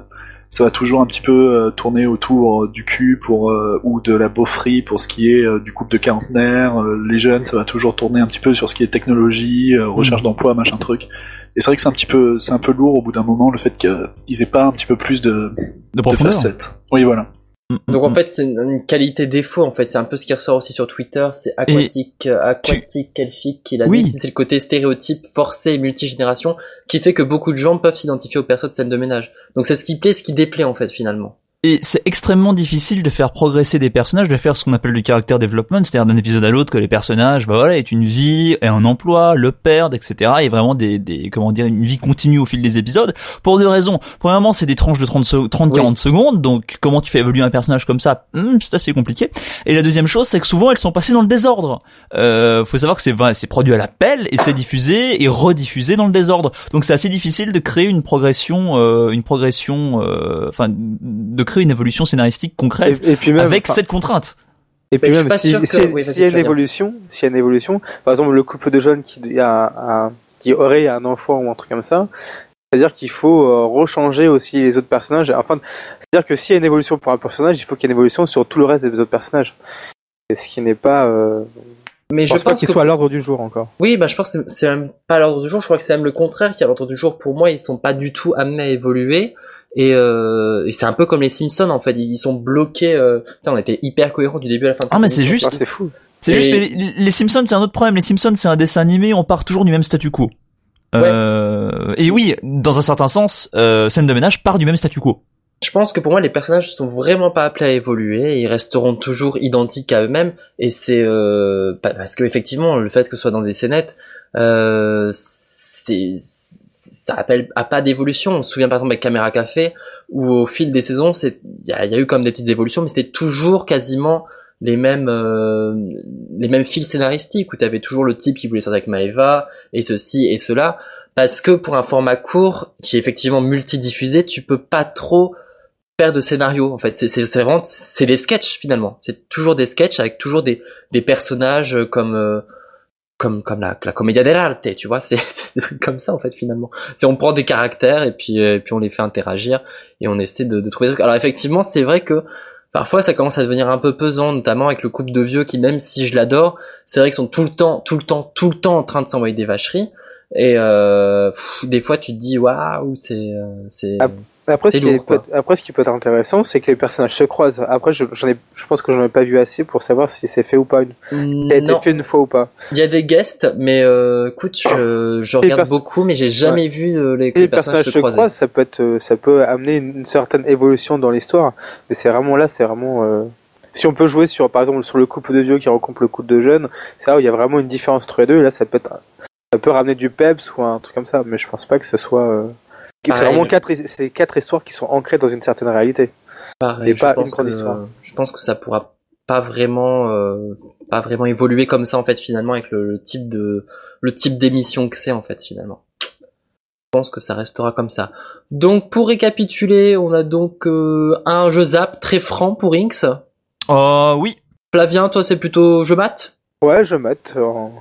ça va toujours un petit peu euh, tourner autour euh, du cul pour ou de la beaufrie pour ce qui est du couple de quarantenaire. les jeunes, ça va toujours tourner un petit peu sur ce qui est technologie, recherche mm. d'emploi, machin truc. Et c'est vrai que c'est un petit peu, c'est un peu lourd au bout d'un moment le fait qu'ils aient pas un petit peu plus de, de, de facettes. Oui, voilà. Mm, mm, Donc en mm. fait c'est une qualité défaut en fait. C'est un peu ce qui ressort aussi sur Twitter. C'est aquatique euh, aquatique tu... qu'il a dit. C'est le côté stéréotype forcé multigénération qui fait que beaucoup de gens peuvent s'identifier aux personnes de scène de ménage. Donc c'est ce qui plaît ce qui déplaît en fait finalement et c'est extrêmement difficile de faire progresser des personnages, de faire ce qu'on appelle du character development, c'est-à-dire d'un épisode à l'autre que les personnages, bah voilà, aient une vie et un emploi, le perdent, etc. Et vraiment des, des, comment dire, une vie continue au fil des épisodes. Pour deux raisons. Premièrement, c'est des tranches de 30, 30 40 secondes, donc comment tu fais évoluer un personnage comme ça, hmm, c'est assez compliqué. Et la deuxième chose, c'est que souvent elles sont passées dans le désordre. Euh, faut savoir que c'est, c'est produit à l'appel et c'est diffusé et rediffusé dans le désordre. Donc c'est assez difficile de créer une progression, euh, une progression, euh, enfin, de créer une évolution scénaristique concrète et, puis même, avec cette contrainte. Et puis même, si, y a une évolution, s'il y a une évolution, par exemple le couple de jeunes qui, a, qui aurait un enfant ou un truc comme ça, c'est-à-dire qu'il faut euh, rechanger aussi les autres personnages. Enfin, c'est-à-dire que s'il y a une évolution pour un personnage, il faut qu'il y ait une évolution sur tout le reste des autres personnages. ce qui n'est pas. Euh... Mais je, pense, pas qu'il soit à l'ordre du jour encore. Oui, bah je pense que c'est même pas à l'ordre du jour. Je crois que c'est même le contraire qui est à l'ordre du jour. Pour moi, ils sont pas du tout amenés à évoluer. Et, euh, et c'est un peu comme les Simpsons en fait, ils sont bloqués. Euh... Putain, on était hyper cohérents du début à la fin. ah mais c'est juste, c'est fou. C'est juste, mais les, Simpsons c'est un autre problème. Les Simpsons c'est un dessin animé, on part toujours du même statu quo. Euh, et oui, dans un certain sens, euh, scène de ménage part du même statu quo. Je pense que pour moi, les personnages sont vraiment pas appelés à évoluer. Ils resteront toujours identiques à eux-mêmes. Et c'est euh, parce que effectivement, le fait que ce soit dans des scénettes, euh, c'est ça appelle à pas d'évolution. On se souvient par exemple avec Caméra Café, où au fil des saisons, il y a, eu comme des petites évolutions, mais c'était toujours quasiment les mêmes euh, les mêmes fils scénaristiques où tu avais toujours le type qui voulait sortir avec Maeva et ceci et cela. Parce que pour un format court qui est effectivement multidiffusé tu peux pas trop faire de scénario en fait. C'est c'est c'est des sketchs finalement. C'est toujours des sketchs avec toujours des des personnages comme euh, comme comme la, la commedia dell'arte, tu vois, c'est des trucs comme ça en fait finalement. C'est on prend des caractères et puis euh, et puis on les fait interagir et on essaie de, de trouver des trucs. Alors effectivement, c'est vrai que parfois ça commence à devenir un peu pesant, notamment avec le couple de vieux qui même si je l'adore, c'est vrai qu'ils sont tout le temps, tout le temps, tout le temps en train de s'envoyer des vacheries. Et euh, pff, des fois, tu te dis waouh, c'est euh, c'est Après, ce qui lourd, peut- après, ce qui peut être intéressant, c'est que les personnages se croisent. Après, je, j'en ai, je pense que j'en ai pas vu assez pour savoir si c'est fait ou pas. Une, ça a été fait une fois ou pas. Il y a des guests, mais euh, écoute, je, je regarde perso- beaucoup, mais j'ai jamais vu euh, les, les les personnages se croiser. croisent, ça peut être, euh, ça peut amener une, certaine évolution dans l'histoire. Mais c'est vraiment là, c'est vraiment. euh, Si on peut jouer sur, par exemple, sur le couple de vieux qui rencontre le couple de jeunes, c'est là où il y a vraiment une différence entre les deux. Et là, ça peut être, ça peut ramener du peps ou un truc comme ça. Mais je pense pas que ce soit. euh, C'est vraiment quatre, c'est quatre histoires qui sont ancrées dans une certaine réalité. Pareil, Et je pas une grande que- histoire. Je pense que ça pourra pas vraiment, euh, pas vraiment évoluer comme ça en fait finalement avec le, le type de, le type d'émission que c'est en fait finalement. Je pense que ça restera comme ça. Donc pour récapituler, on a donc euh, un jeu zap très franc pour Inks. Oh oui. Flavien, toi c'est plutôt jeu mat. Ouais, je mate. en-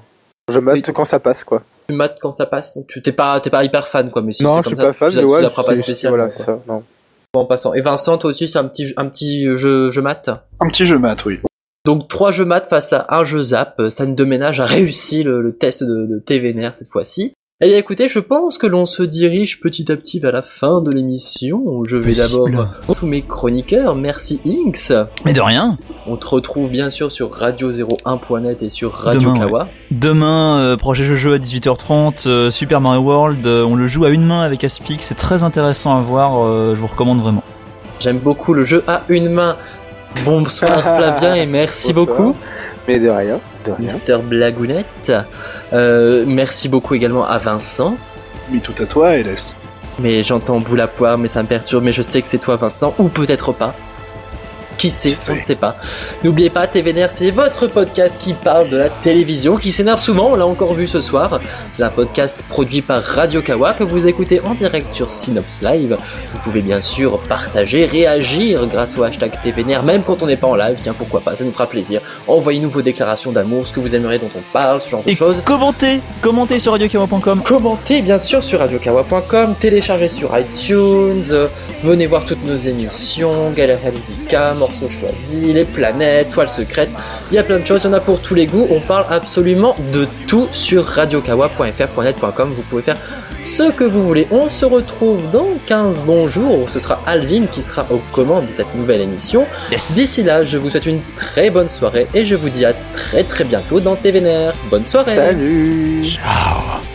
Je mate Oui. quand ça passe, quoi. Tu mates quand ça passe, donc tu t'es pas, t'es pas hyper fan quoi, mais si non, c'est je suis ça, pas fan, mais tu ouais. pas spécialement. Voilà, quoi. c'est ça. Non. Bon, en passant. Et Vincent, toi aussi c'est un petit, un petit jeu, jeu mat. Un petit jeu mat, oui. Donc trois jeux maths face à un jeu zap, Scène de ménage a réussi le, le test de, de TVNR cette fois-ci. Eh bien écoutez, je pense que l'on se dirige petit à petit vers la fin de l'émission. Je vais d'abord tous mes chroniqueurs. Merci Inks. Mais de rien. On te retrouve bien sûr sur radio01.net et sur Radio Demain, Kawa. Demain, euh, projet jeu jeu à 18h30, euh, Super Mario World, euh, on le joue à une main avec Aspic, c'est très intéressant à voir, euh, je vous recommande vraiment. J'aime beaucoup le jeu à une main. Bonsoir Flavien et merci Bonsoir. beaucoup. Mais de rien. De rien. Mister Blagounette. Euh, merci beaucoup également à Vincent. Mais tout à toi, LS. Mais j'entends boule à poire, mais ça me perturbe, mais je sais que c'est toi Vincent, ou peut-être pas. Qui sait, on ne sait pas. N'oubliez pas, TVNR, c'est votre podcast qui parle de la télévision, qui s'énerve souvent, on l'a encore vu ce soir. C'est un podcast produit par Radio Kawa que vous écoutez en direct sur Synops Live. Vous pouvez bien sûr partager, réagir grâce au hashtag TVNR, même quand on n'est pas en live, tiens pourquoi pas, ça nous fera plaisir. Envoyez-nous vos déclarations d'amour, ce que vous aimeriez dont on parle, ce genre de choses. commentez, commentez sur radiokawa.com. Commentez bien sûr sur radiokawa.com, téléchargez sur iTunes, euh, venez voir toutes nos émissions, Galère Ludica, Morceaux choisis, Les planètes, Toiles secrètes, il y a plein de choses, il y en a pour tous les goûts, on parle absolument de tout sur radiokawa.fr.net.com, vous pouvez faire ce que vous voulez. On se retrouve dans 15 bons jours, où ce sera Alvin qui sera aux commandes de cette nouvelle émission. Yes. D'ici là, je vous souhaite une très bonne soirée et je vous dis à très très bientôt dans TVNR. Bonne soirée Salut. Ciao.